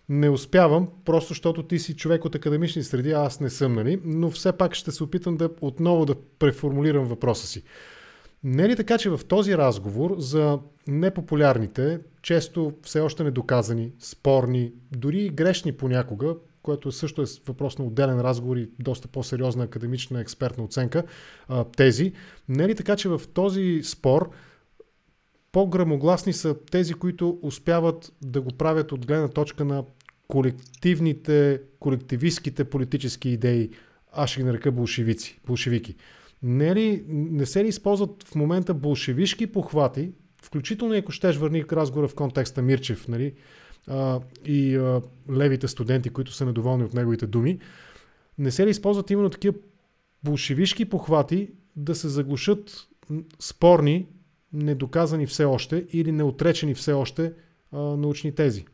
Не успявам, просто защото ти си човек от академични среди, а аз не съм, нали? Но все пак ще се опитам да отново да преформулирам въпроса си. Не е ли така, че в този разговор за непопулярните, често все още недоказани, спорни, дори и грешни понякога, което също е въпрос на отделен разговор и доста по-сериозна академична експертна оценка, тези. Не е ли така, че в този спор по-грамогласни са тези, които успяват да го правят от гледна точка на колективните, колективистските политически идеи, аз ще ги нарека болшевици, болшевики. Не, ли, не се ли използват в момента болшевишки похвати, включително ако щеш върни разговора в контекста Мирчев, нали, а, и а, левите студенти, които са недоволни от неговите думи, не се ли използват именно такива болшевишки похвати да се заглушат спорни, недоказани все още или неотречени все още а, научни тези?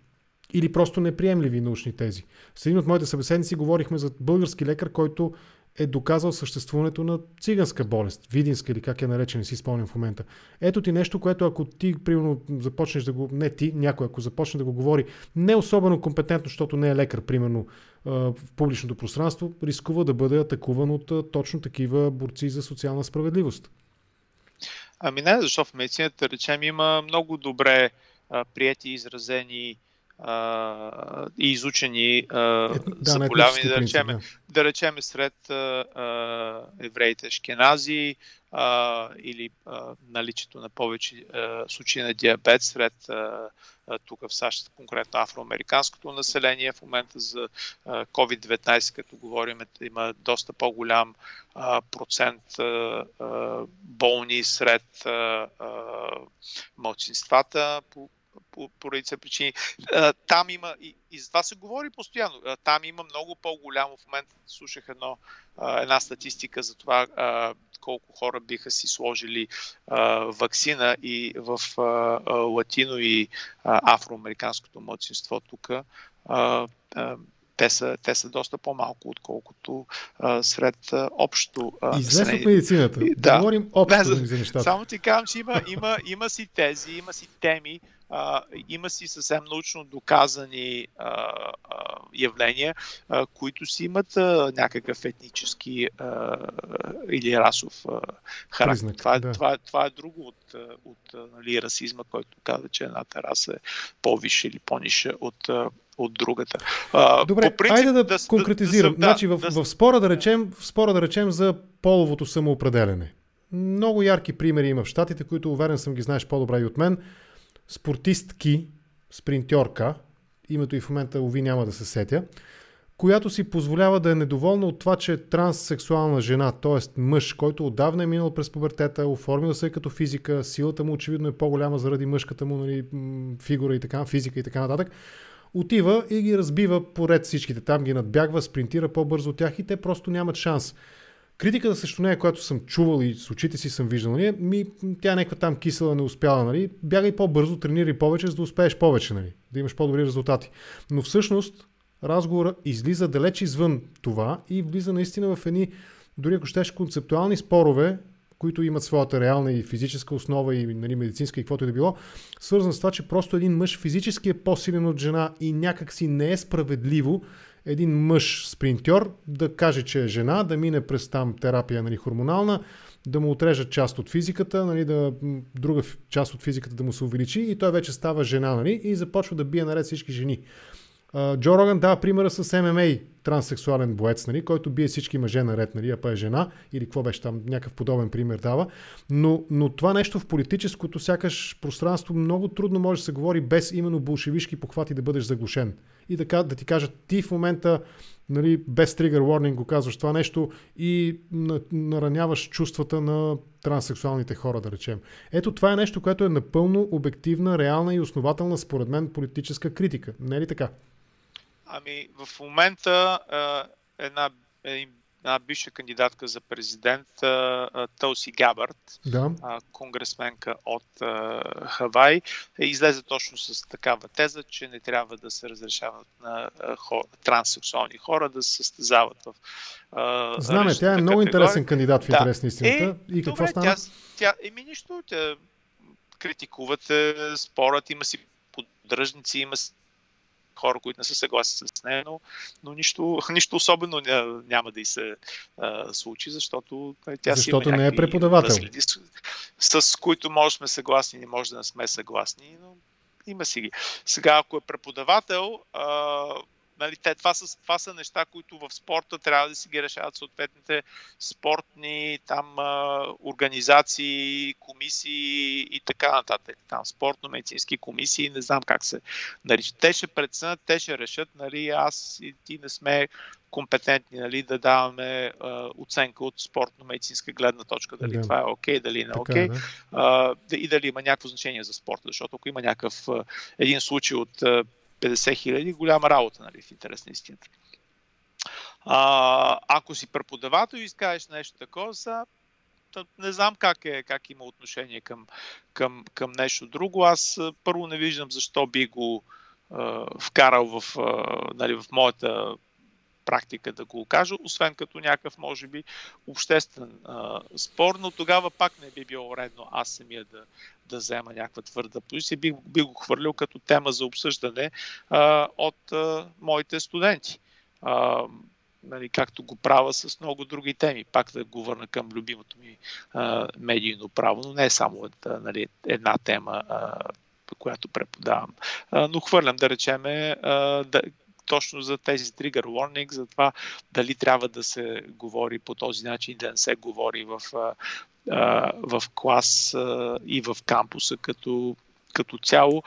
Или просто неприемливи научни тези. С един от моите събеседници говорихме за български лекар, който е доказал съществуването на циганска болест, видинска или как е наречен, не си спомням в момента. Ето ти нещо, което ако ти, примерно, започнеш да го, не ти, някой, ако започне да го говори не особено компетентно, защото не е лекар, примерно, в публичното пространство, рискува да бъде атакуван от точно такива борци за социална справедливост. Ами не, защото в медицината, речем, има много добре прияти и изразени а, и изучени а, е, да, заболявания, да речем, да. да речем сред а, евреите шкенази а, или а, наличието на повече а, случаи на диабет сред а, тук в САЩ, конкретно афроамериканското население. В момента за COVID-19, като говорим, има доста по-голям процент болни сред младсинствата по по, редица причини. Там има, и, и за това се говори постоянно, там има много по-голямо, в момента слушах едно, една статистика за това колко хора биха си сложили вакцина и в латино и афроамериканското младсинство тук те са, те са доста по-малко, отколкото а, сред а, общо. Излез от медицината. Да, да говорим общо не, за нещата. Само ти казвам, че има, има, има си тези, има си теми, а, има си съвсем научно доказани а, а, явления, а, които си имат а, някакъв етнически а, или расов а, характер. Признак, това, да. това, това е друго от, от нали, расизма, който казва, че едната раса е по-висша или по-ниша от, от другата. А, Добре, по принцип, айде да, да конкретизирам. Да, да, значи, в, да, в, спора да речем, в спора да речем за половото самоопределене. Много ярки примери има в Штатите, които уверен съм ги знаеш по-добре и от мен. Спортистки, спринтьорка, името и в момента, ови, няма да се сетя, която си позволява да е недоволна от това, че е транссексуална жена, т.е. мъж, който отдавна е минал през пубертета, оформил се като физика, силата му очевидно е по-голяма заради мъжката му нали, фигура и така, физика и така нататък, отива и ги разбива поред всичките. Там ги надбягва, спринтира по-бързо от тях и те просто нямат шанс. Критиката срещу нея, която съм чувал и с очите си съм виждал, нали, ми, тя някаква там кисела, не успяла, нали, бягай по-бързо, тренирай повече, за да успееш повече, нали, да имаш по-добри резултати. Но всъщност разговора излиза далеч извън това и влиза наистина в едни, дори ако щеш, концептуални спорове, които имат своята реална и физическа основа и нали, медицинска и каквото и да било, свързан с това, че просто един мъж физически е по-силен от жена и някак си не е справедливо един мъж спринтьор да каже, че е жена, да мине през там терапия нали, хормонална, да му отрежат част от физиката, нали, да, друга част от физиката да му се увеличи и той вече става жена нали, и започва да бие наред всички жени. Джо Роган дава примера с ММА, транссексуален боец, нали, който бие всички мъже наред, нали, а па е жена, или какво беше там, някакъв подобен пример дава. Но, но това нещо в политическото сякаш пространство много трудно може да се говори без именно болшевишки похвати да бъдеш заглушен. И да, да ти кажат, ти в момента нали, без тригър warning го казваш това нещо и нараняваш чувствата на транссексуалните хора, да речем. Ето това е нещо, което е напълно обективна, реална и основателна, според мен, политическа критика. Не е ли така? Ами, в момента една, една бивша кандидатка за президент, Тълси Габърт, да. конгресменка от Хавай, е излезе точно с такава теза, че не трябва да се разрешават на хора, транссексуални хора да се състезават в. Знаме, тя е много категория. интересен кандидат в да. интерес на истината. Е, и какво добре, стана? Тя, тя, еми нищо, тя критикувате спорът, има си поддръжници, има хора, които не са съгласни с нея, но, но нищо, нищо особено няма да й се а, случи, защото нали, тя защото си има не е преподавател. С, с които може сме съгласни, не може да не сме съгласни, но има си ги. Сега, ако е преподавател, а, Нали, те, това, са, това са неща, които в спорта трябва да си ги решават съответните спортни там а, организации, комисии и така нататък. Там спортно-медицински комисии, не знам как се наричат. Те ще преценят, те ще решат, нали, аз и ти не сме компетентни нали, да даваме а, оценка от спортно-медицинска гледна точка, дали да. това е окей, okay, дали не е окей, okay, да. и дали има някакво значение за спорта, защото ако има някакъв един случай от 50 хиляди, голяма работа, нали, в интерес на истината. А, ако си преподавател и изкажеш нещо такова, са, не знам как, е, как има отношение към, към, към нещо друго. Аз първо не виждам защо би го а, вкарал в, а, нали, в моята практика да го кажа, освен като някакъв, може би, обществен а, спор, но тогава пак не би било редно аз самия да, да взема някаква твърда позиция. Би, би го хвърлил като тема за обсъждане а, от а, моите студенти. А, нали, както го правя с много други теми. Пак да го върна към любимото ми а, медийно право, но не е само нали, една тема, а, която преподавам. А, но хвърлям, да речеме, а, да, точно за тези trigger warning, за това дали трябва да се говори по този начин, да не се говори в, в клас и в кампуса като като цяло.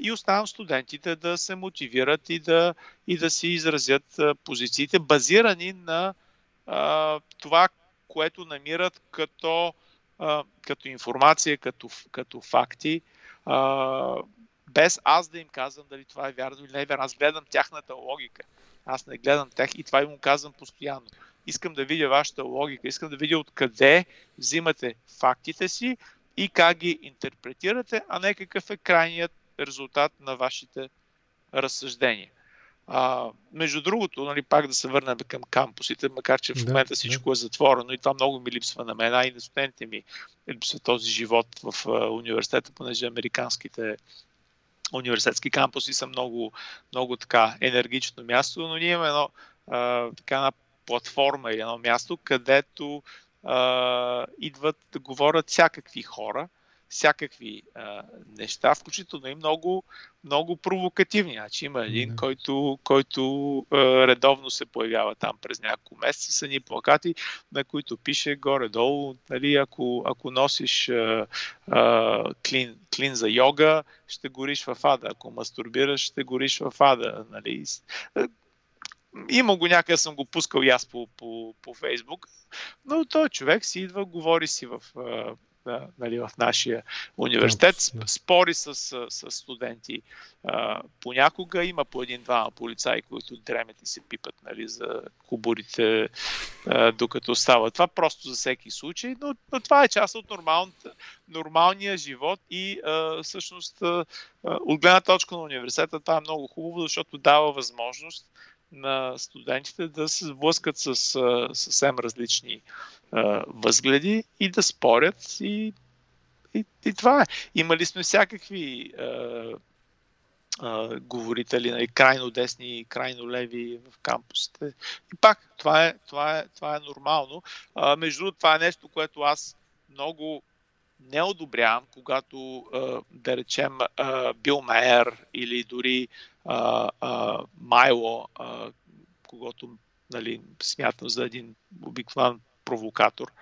И оставам студентите да се мотивират и да, и да си изразят позициите, базирани на това, което намират като, като информация, като, като факти без аз да им казвам дали това е вярно или не е вярно. Аз гледам тяхната логика. Аз не гледам тях и това им казвам постоянно. Искам да видя вашата логика, искам да видя откъде взимате фактите си и как ги интерпретирате, а не какъв е крайният резултат на вашите разсъждения. А, между другото, нали, пак да се върнем към кампусите, макар че в момента всичко да. е затворено и това много ми липсва на мен, а и на студентите ми липсва този живот в а, университета, понеже американските университетски кампуси са много, много така енергично място, но ние имаме едно а, така една платформа или едно място, където а, идват да говорят всякакви хора, всякакви а, неща, включително и много, много провокативни. Значи има един, mm-hmm. който, който а, редовно се появява там през няколко месеца, са ни плакати, на които пише горе-долу, нали, ако, ако носиш а, а, клин, клин за йога, ще гориш в ада. Ако мастурбираш, ще гориш в ада. Нали. Има го някъде, съм го пускал и аз по, по, по Фейсбук, но той човек си идва, говори си в на, нали, в нашия университет, спори с, с студенти. А, понякога има по един-два полицаи, които дремят и се пипат нали, за кубурите, а, докато става. Това, просто за всеки случай, но, но това е част от нормалния живот и а, всъщност а, от гледна точка на университета това е много хубаво, защото дава възможност на студентите да се сблъскат с съвсем различни а, възгледи и да спорят и, и, и това е. Имали сме всякакви а, а, говорители, нали, крайно десни и крайно леви в кампусите. И пак, това е, това е, това е нормално. А, между другото, това е нещо, което аз много не одобрявам, когато, да речем, Бил Майер или дори Майло, когато нали, смятам за един обикновен провокатор,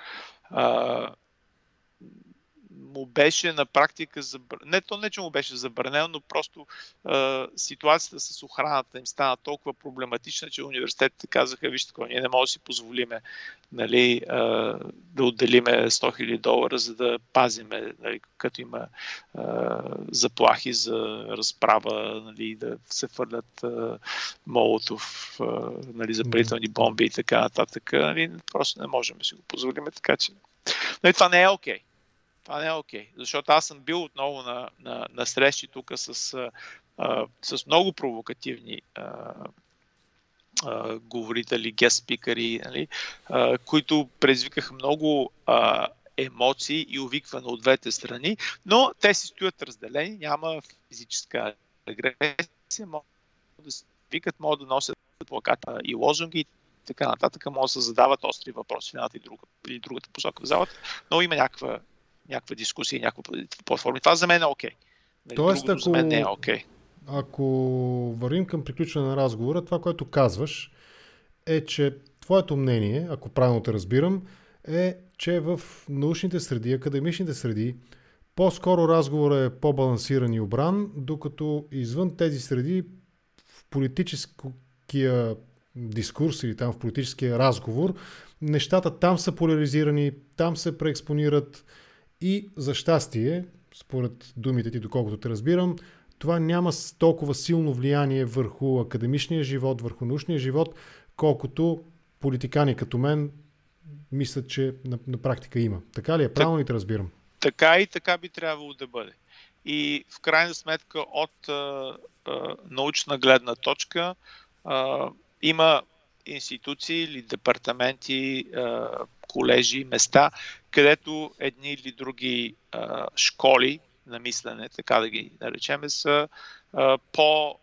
му беше на практика забранено. Не, то не, че му беше забранено, но просто а, ситуацията с охраната им стана толкова проблематична, че университетите казаха, вижте, какво, ние не можем да си позволиме нали, а, да отделиме 100 000 долара, за да пазиме, нали, като има а, заплахи за разправа, нали, да се фърлят а, молотов, а, нали, запалителни бомби и така нататък. Нали, просто не можем да си го позволим, така че. Но и това не е окей. Okay това не е окей. Okay. Защото аз съм бил отново на, на, на срещи тук с, а, с много провокативни а, а, говорители, гест спикъри, нали, които предизвикаха много а, емоции и увикване от двете страни, но те си стоят разделени, няма физическа агресия, могат да се викат, могат да носят плаката и лозунги и така нататък, могат да се задават остри въпроси в едната и друга, или другата посока в залата, но има някаква някаква дискусия, някаква платформа. Това за мен е окей. Okay. Нали, Тоест, ако, за мен не е окей. Okay. Ако вървим към приключване на разговора, това, което казваш, е, че твоето мнение, ако правилно те разбирам, е, че в научните среди, академичните среди, по-скоро разговорът е по-балансиран и обран, докато извън тези среди в политическия дискурс или там в политическия разговор, нещата там са поляризирани, там се преекспонират и за щастие, според думите ти, доколкото те разбирам, това няма толкова силно влияние върху академичния живот, върху научния живот, колкото политикани като мен мислят, че на, на практика има. Така ли е? Правилно ли те разбирам? Така и така би трябвало да бъде. И в крайна сметка от а, а, научна гледна точка а, има институции или департаменти, колежи, места, където едни или други школи на мислене, така да ги наречем, са по,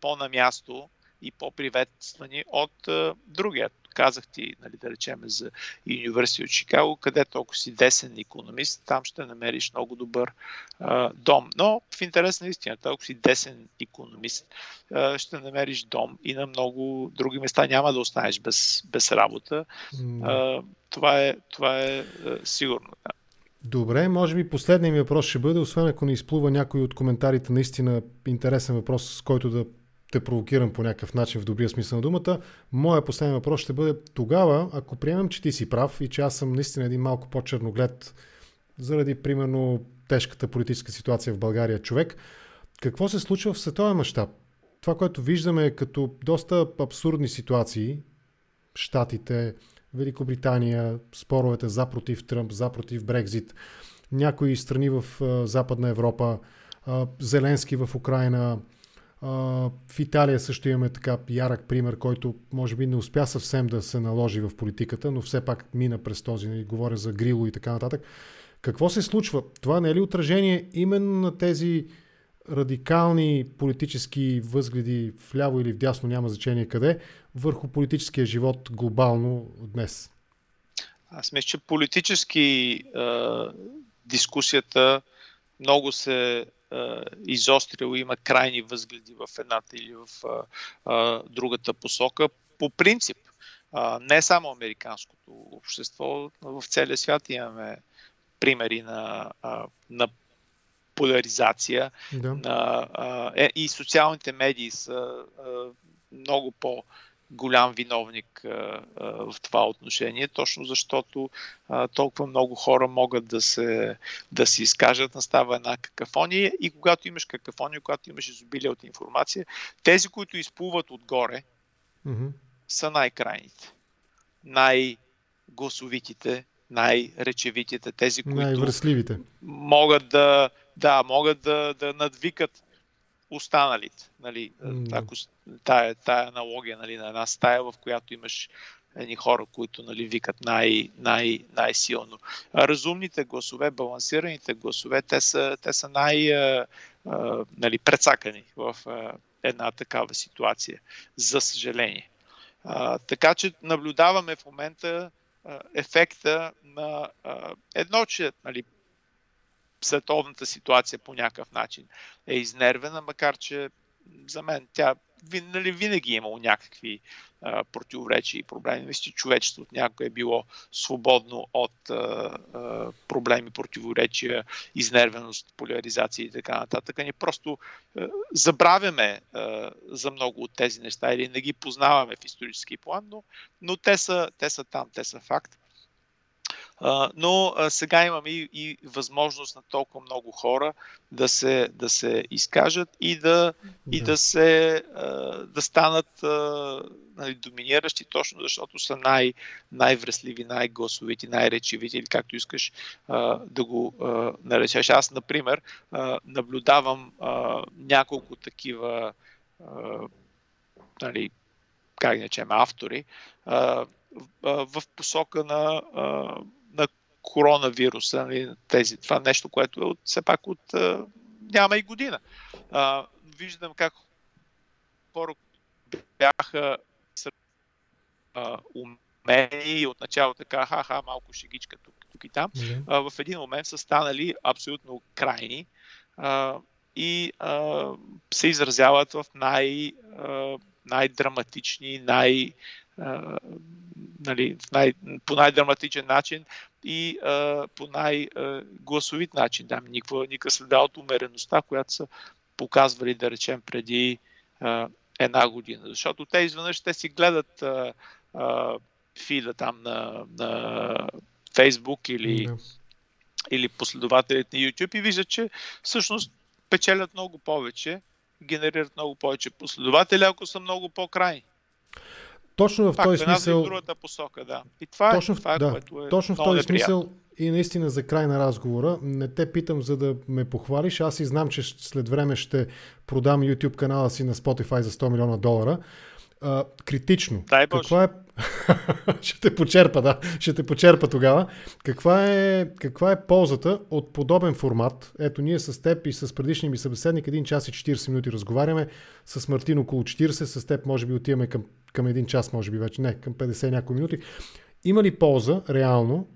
по на място и по-приветствани от другия казах ти, нали, да речем, за University от Чикаго, където ако си десен економист, там ще намериш много добър а, дом. Но в интерес на истината, ако си десен економист, а, ще намериш дом и на много други места няма да останеш без, без работа. А, това е, това е а, сигурно. Да. Добре, може би последният ми въпрос ще бъде, освен ако не изплува някой от коментарите, наистина интересен въпрос, с който да те провокирам по някакъв начин в добрия смисъл на думата. Моя последен въпрос ще бъде тогава, ако приемем, че ти си прав и че аз съм наистина един малко по-черноглед заради, примерно, тежката политическа ситуация в България човек, какво се случва в световен мащаб? Това, което виждаме е като доста абсурдни ситуации, Штатите, Великобритания, споровете за против Тръмп, за против Брекзит, някои страни в Западна Европа, Зеленски в Украина, в Италия също имаме така ярък пример, който може би не успя съвсем да се наложи в политиката, но все пак мина през този, нали, говоря за Грило и така нататък. Какво се случва? Това не е ли отражение именно на тези радикални политически възгледи вляво или вдясно, няма значение къде, върху политическия живот глобално днес? Аз мисля, че политически дискусията много се е, изострила, има крайни възгледи в едната или в е, е, другата посока. По принцип, не само американското общество, в целия свят имаме примери на, на поляризация. Да. На, е, и социалните медии са много по- голям виновник в това отношение, точно защото толкова много хора могат да се, да се изкажат, настава една какафония и когато имаш какафония, когато имаш изобилие от информация, тези, които изплуват отгоре, mm-hmm. са най-крайните, най-гласовитите, най-речевитите, тези, които могат да, да, могат да, да надвикат останалите. Нали, mm. ако, тая, тая аналогия нали, на една стая, в която имаш едни хора, които нали, викат най, най, най-силно. Разумните гласове, балансираните гласове, те са, те са най- а, а, нали, прецакани в а, една такава ситуация, за съжаление. А, така че наблюдаваме в момента а, ефекта на а, едно, че нали, световната ситуация по някакъв начин е изнервена, макар че за мен тя нали, винаги е имало някакви а, противоречия и проблеми. Мисля, че човечеството някой е било свободно от а, а, проблеми, противоречия, изнервеност, поляризация и така нататък. Ние просто а, забравяме а, за много от тези неща или не ги познаваме в исторически план, но, но те, са, те са там, те са факт но сега имаме и, и възможност на толкова много хора да се, да се изкажат и да, да. И да, се, да станат нали, доминиращи, точно защото са най- най-връзливи, най-гласовити, най-речевити или както искаш да го наречеш. Аз, например, наблюдавам няколко такива нали, как да автори, в посока на на коронавируса, нали, тези, това нещо, което е от, все пак от а, няма и година. А, виждам как хора бяха а, умени и отначало така, ха-ха, малко шегичка тук, тук и там, а, в един момент са станали абсолютно крайни а, и а, се изразяват в най, а, най-драматични, най- нали, най, по най-драматичен начин и а, по най-гласовит начин. Да, никаква, никаква следа от умереността, която са показвали, да речем, преди а, една година. Защото те изведнъж те си гледат а, а, фида там на, на Facebook или, yeah. или последователите на YouTube и виждат, че всъщност печелят много повече, генерират много повече последователи, ако са много по-крайни. Точно в Пак, този смисъл. В другата посока, да. И това е- точно, е, това е да, което е точно в този смисъл и наистина за край на разговора, не те питам за да ме похвалиш, аз и знам, че след време ще продам YouTube канала си на Spotify за 100 милиона долара. А, критично. Дай Каква е... ще те почерпа, да. Ще те почерпа тогава. Каква е, каква е ползата от подобен формат? Ето, ние с теб и с предишния ми събеседник 1 час и 40 минути разговаряме. С Мартин около 40, с теб може би отиваме към, към 1 час, може би вече. Не, към 50 някои минути. Има ли полза, реално,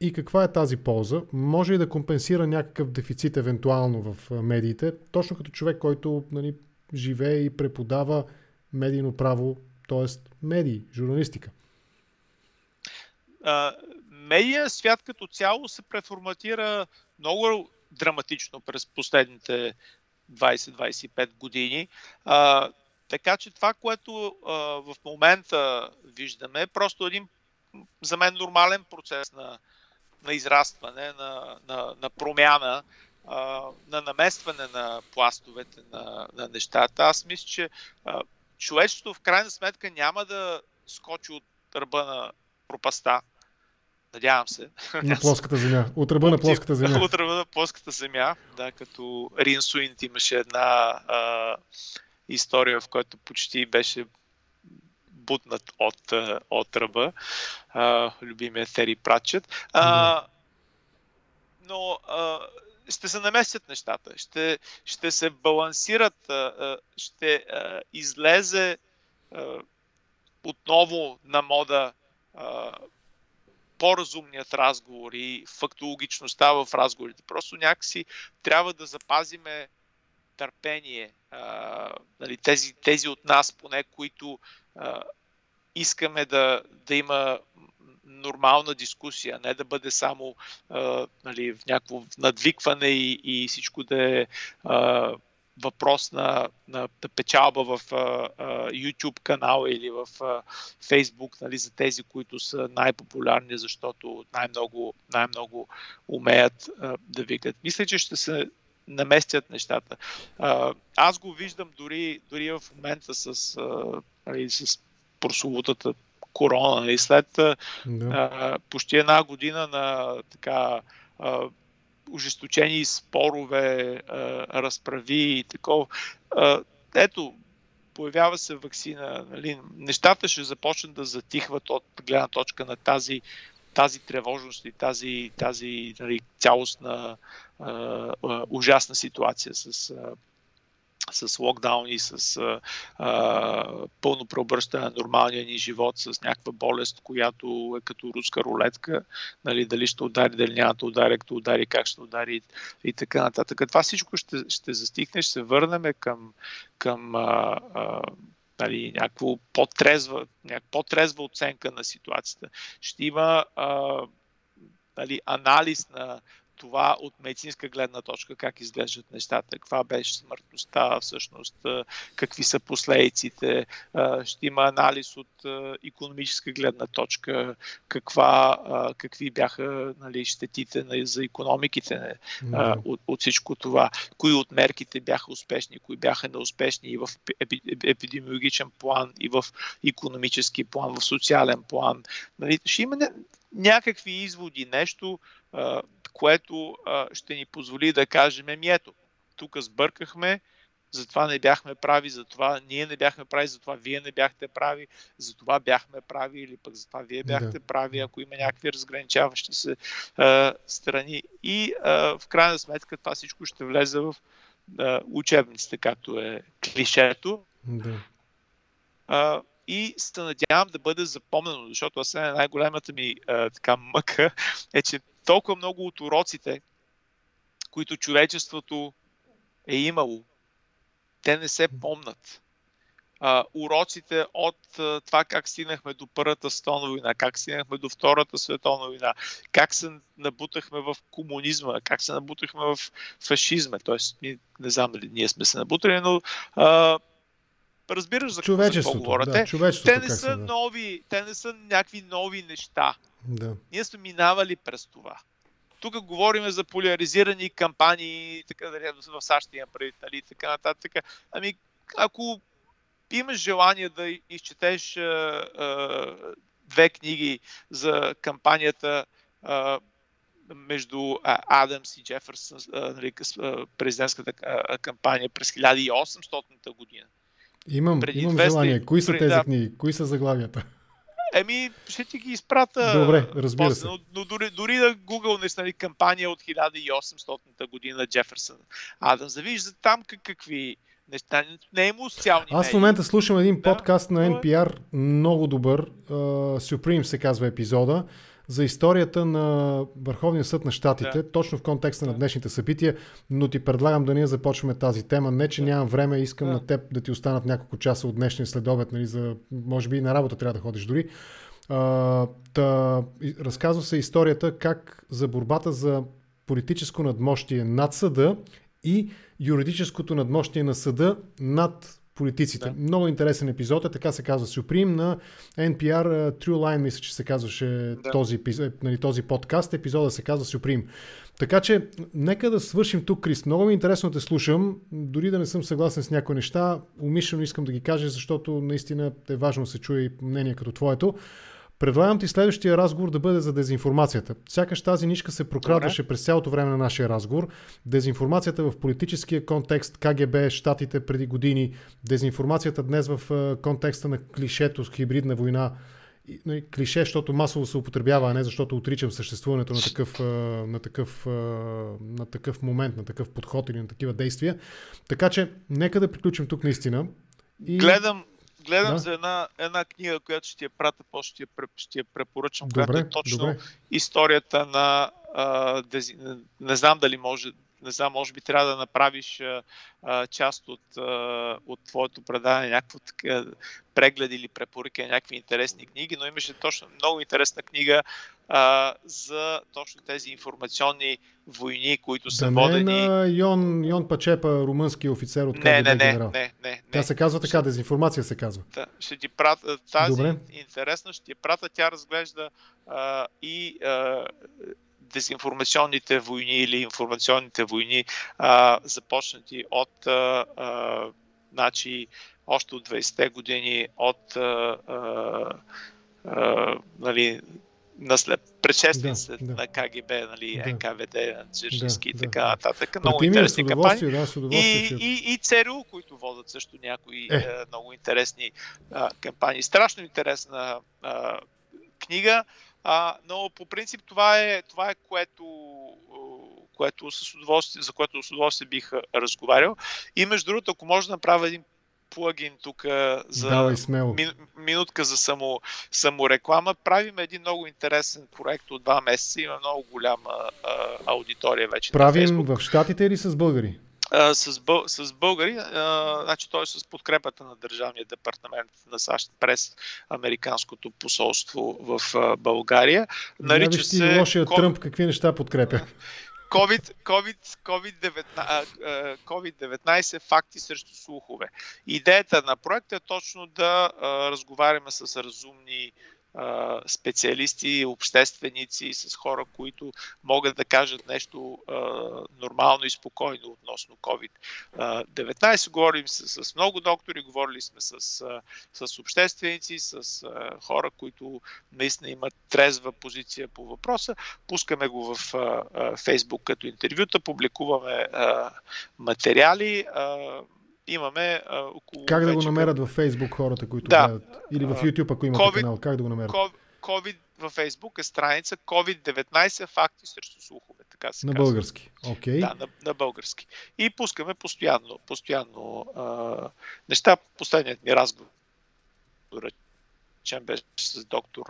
и каква е тази полза? Може ли да компенсира някакъв дефицит евентуално в медиите, точно като човек, който нали, живее и преподава медийно право, т.е. медии, журналистика? А, медия свят като цяло се преформатира много драматично през последните 20-25 години. А, така че това, което а, в момента виждаме, е просто един за мен нормален процес на, на израстване, на, на, на промяна, а, на наместване на пластовете на, на нещата. Аз мисля, че а, човечеството в крайна сметка няма да скочи от ръба на пропаста. Надявам се. На плоската земя. От ръба на плоската земя. От ръба на плоската земя. Да, като Рин Суинт имаше една а, история, в която почти беше бутнат от, от ръба. А, любимия Тери Пратчет. А, но а, ще се наместят нещата, ще, ще се балансират, ще излезе отново на мода по-разумният разговор и фактологичността в разговорите. Просто някакси трябва да запазиме търпение. Нали, тези, тези от нас, поне, които искаме да, да има нормална дискусия, не да бъде само а, нали, в някакво надвикване и, и всичко да е а, въпрос на, на, на печалба в а, а, YouTube канала или в а, Facebook, нали, за тези, които са най-популярни, защото най-много, най-много умеят а, да викат. Мисля, че ще се наместят нещата. А, аз го виждам дори, дори в момента с, а, нали, с прословутата корона. И нали, след да. а, почти една година на така а, ожесточени спорове, а, разправи и такова. А, ето, появява се вакцина. Нали, нещата ще започнат да затихват от гледна точка на тази, тази тревожност и тази, тази нали, цялостна а, а, ужасна ситуация с а, с локдауни, с а, пълно преобръщане на нормалния ни живот, с някаква болест, която е като руска рулетка, нали, дали ще удари, дали няма да удари, като удари, как ще удари и така нататък. Това всичко ще, ще застигне, ще се върнем към, към а, а, нали, някакво по-трезва, някаква по-трезва оценка на ситуацията. Ще има а, нали, анализ на това от медицинска гледна точка, как изглеждат нещата, каква беше смъртността всъщност, какви са последиците, ще има анализ от економическа гледна точка, каква, какви бяха нали, щетите за економиките mm-hmm. от, от всичко това, кои от мерките бяха успешни, кои бяха неуспешни и в епидемиологичен план, и в економически план, в социален план. Нали, ще има някакви изводи, нещо, което а, ще ни позволи да кажем, ми ето, тук сбъркахме, затова не бяхме прави, затова ние не бяхме прави, затова вие не бяхте прави, затова бяхме прави или пък затова вие бяхте да. прави, ако има някакви разграничаващи се а, страни. И а, в крайна сметка това всичко ще влезе в а, учебниците, както е клишето. Да. А, и се надявам да бъде запомнено, защото аз най-голямата ми а, така мъка е, че толкова много от уроците, които човечеството е имало, те не се помнат. А, уроците от а, това как стигнахме до Първата световна война, как стигнахме до Втората световна война, как се набутахме в комунизма, как се набутахме в фашизма. Тоест, не знам дали ние сме се набутали, но а, разбираш за какво говоря. Да, те, те не са да. нови, те не са някакви нови неща. Да. Ние сме минавали през това. Тук говорим за поляризирани кампании, така да в САЩ има преди, нали, така нататък. Ами, ако имаш желание да изчетеш а, а, две книги за кампанията а, между Адамс и Джефърсън, нали, президентската кампания през 1800 година. Имам, Преди имам желание. Кои са тези да, книги? Кои са заглавията? Еми, ще ти ги изпрата. Добре, разбира после, се. Но, но дори, дори да Google нали, кампания от 1800 година Джеферсън Адам, завиж за там какви неща. Не е имало социални Аз в момента слушам един да, подкаст на NPR, много добър. Uh, Supreme се казва епизода за историята на Върховния съд на щатите, да. точно в контекста да. на днешните събития, но ти предлагам да ние започваме тази тема. Не, че да. нямам време, искам да. на теб да ти останат няколко часа от днешния следобед, нали, за, може би и на работа трябва да ходиш дори. А, та, разказва се историята как за борбата за политическо надмощие над съда и юридическото надмощие на съда над политиците. Да. Много интересен епизод е, така се казва Supreme на NPR True Line, мисля, че се казваше да. този, нали, този подкаст. Епизода се казва Supreme. Така че, нека да свършим тук, Крис. Много ми е интересно да те слушам, дори да не съм съгласен с някои неща. Умишлено искам да ги кажа, защото наистина е важно да се чуе и мнение като твоето. Предлагам ти следващия разговор да бъде за дезинформацията. Сякаш тази нишка се прокрадваше през цялото време на нашия разговор. Дезинформацията в политическия контекст, КГБ, щатите преди години, дезинформацията днес в контекста на клишето с хибридна война нали, клише, защото масово се употребява, а не защото отричам съществуването на такъв, на, такъв, на такъв момент, на такъв подход или на такива действия. Така че, нека да приключим тук наистина. И... Гледам, гледам да. за една, една книга, която ще я пратя, после ще я, ще я препоръчам, добре, която е точно добре. историята на а, дези... не знам дали може не знам, може би трябва да направиш а, част от, а, от твоето предаване, някакво така, преглед или препоръки на някакви интересни книги, но имаше точно много интересна книга а, за точно тези информационни войни, които са да водени. Не на Йон, Йон Пачепа, румънски офицер от не, не, не, не, не, не. Тя се казва така, дезинформация се казва. Да, ще ти пратя тази Добре. интересна, ще ти пратя, тя разглежда а, и а, дезинформационните войни или информационните войни, а, започнати от а, а, значи, още от 20-те години, от а, а, а, нали, наслед, предшествениците да, да. на КГБ, нали, да. НКВД, Дзержински да, и така нататък. Да. Много интересни кампании. Да, и, и, и ЦРУ, които водят също някои е. е. много интересни а, кампании. Страшно интересна а, книга. А, но по принцип това е, това е което, което с удоволствие, за което с удоволствие бих разговарял. И между другото, ако може да направя един плагин тук за Давай, смело. Ми, минутка за само, самореклама. Правим един много интересен проект от два месеца. Има много голяма а, аудитория вече. Правим в Штатите или с българи? С, бъл, с българи, а, значи той е с подкрепата на Държавния департамент на САЩ през Американското посолство в а, България. Нарича се... лошия COVID... Тръмп какви неща подкрепя. COVID, COVID, COVID-19, COVID-19 факти срещу слухове. Идеята на проекта е точно да а, разговаряме с разумни специалисти, общественици, с хора, които могат да кажат нещо нормално и спокойно относно COVID-19. Говорим с, с много доктори, говорили сме с, с общественици, с хора, които наистина имат трезва позиция по въпроса. Пускаме го в а, Фейсбук като интервюта, публикуваме материали. Имаме а, около... Как да го намерят във Facebook хората, които да. гледат? Или в YouTube, ако имате COVID, канал? Как да го намерят? COVID във Facebook е страница COVID-19 факти срещу слухове, така се На казва. български, окей. Okay. Да, на, на български. И пускаме постоянно, постоянно а, неща. Последният ми разговор, речем, беше с доктор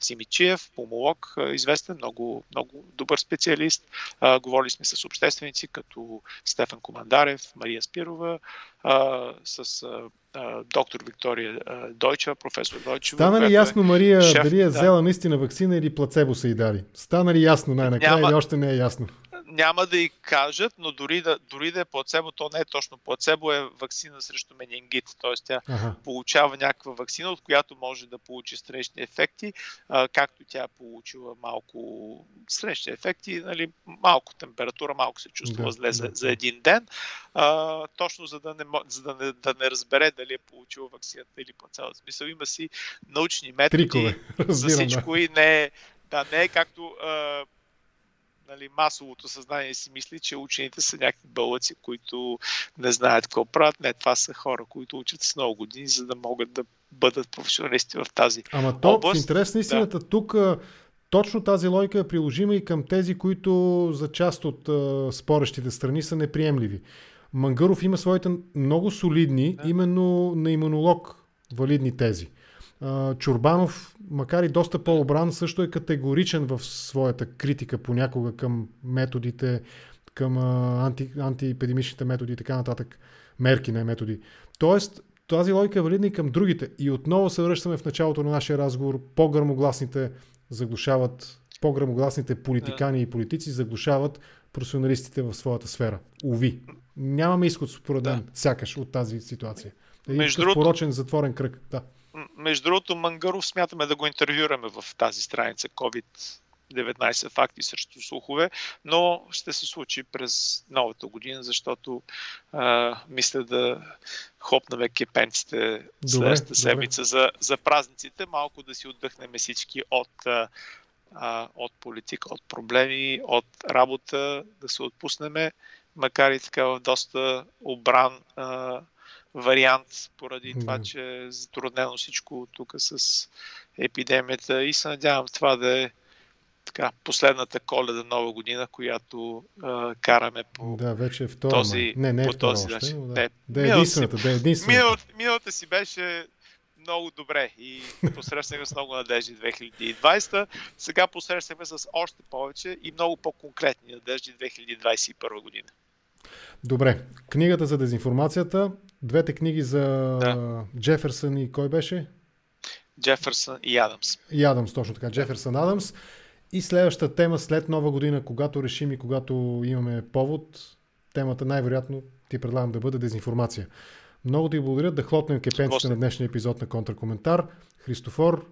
Симичиев, помолог, известен, много, много добър специалист. А, говорили сме с общественици като Стефан Командарев, Мария Спирова, а, с а, доктор Виктория Дойча, професор Дойчева. Стана ли ясно, Мария, шеф, дали е взела да. наистина вакцина или плацебо са и дали? Стана ли ясно най-накрая Няма... или още не е ясно? Няма да и кажат, но дори да, дори да е плацебо, то не е точно плацебо, е вакцина срещу менингит. Т.е. тя ага. получава някаква вакцина, от която може да получи странични ефекти, а, както тя е получила малко странични ефекти, нали, малко температура, малко се чувства да, зле да, за, за един ден, а, точно за да не, за да не, да не разбере дали е получила вакцината или плацебо. В смисъл има си научни методи Трикове. за всичко да. и не е да, не е както а, нали, масовото съзнание си мисли, че учените са някакви бълъци, които не знаят какво правят. Не, това са хора, които учат с много години, за да могат да бъдат професионалисти в тази Ама то, област. в интерес на истината, да. тук точно тази логика е приложима и към тези, които за част от а, спорещите страни са неприемливи. Мангаров има своите много солидни, да. именно на имунолог, валидни тези. Чурбанов, макар и доста по-обран, също е категоричен в своята критика понякога към методите, към анти, антиепидемичните методи и така нататък. Мерки, не методи. Тоест, тази логика е валидна и към другите. И отново се връщаме в началото на нашия разговор. По-гърмогласните заглушават, по-гърмогласните политикани и политици заглушават професионалистите в своята сфера. Уви. Нямаме изход, според мен, да. сякаш от тази ситуация. Един Между другото, порочен затворен кръг. Да. Между другото, Мангаров смятаме да го интервюраме в тази страница COVID-19 факти срещу слухове, но ще се случи през новата година, защото а, мисля да хопнаме кепенците следващата седмица за, за празниците, малко да си отдъхнем всички от, а, от политика, от проблеми, от работа, да се отпуснеме, макар и така в доста обран а, вариант, поради да. това, че е затруднено всичко тук с епидемията и се надявам това да е така, последната коледа нова година, която а, караме по да, вече е втора, този, не, не е по този още, начин. Да, не, да е единствената, да е единствената. Миналата, миналата си беше много добре и посрещнахме с много надежди 2020. Сега посрещнахме с още повече и много по-конкретни надежди 2021 година. Добре, книгата за дезинформацията, двете книги за да. Джеферсън и кой беше? Джеферсън и Адамс. И Адамс, точно така. Джеферсън Адамс. И следващата тема след нова година, когато решим и когато имаме повод, темата най-вероятно ти предлагам да бъде дезинформация. Много ти благодаря да хлопнем кепенците на днешния епизод на Контракоментар. Христофор,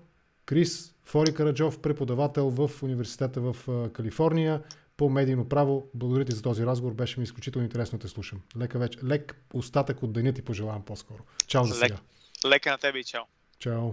Крис, Фори Караджов, преподавател в университета в Калифорния по медийно право. Благодаря ти за този разговор. Беше ми изключително интересно да те слушам. Лека вече. Лек остатък от деня ти пожелавам по-скоро. Чао за сега. Лека на тебе и чао. Чао.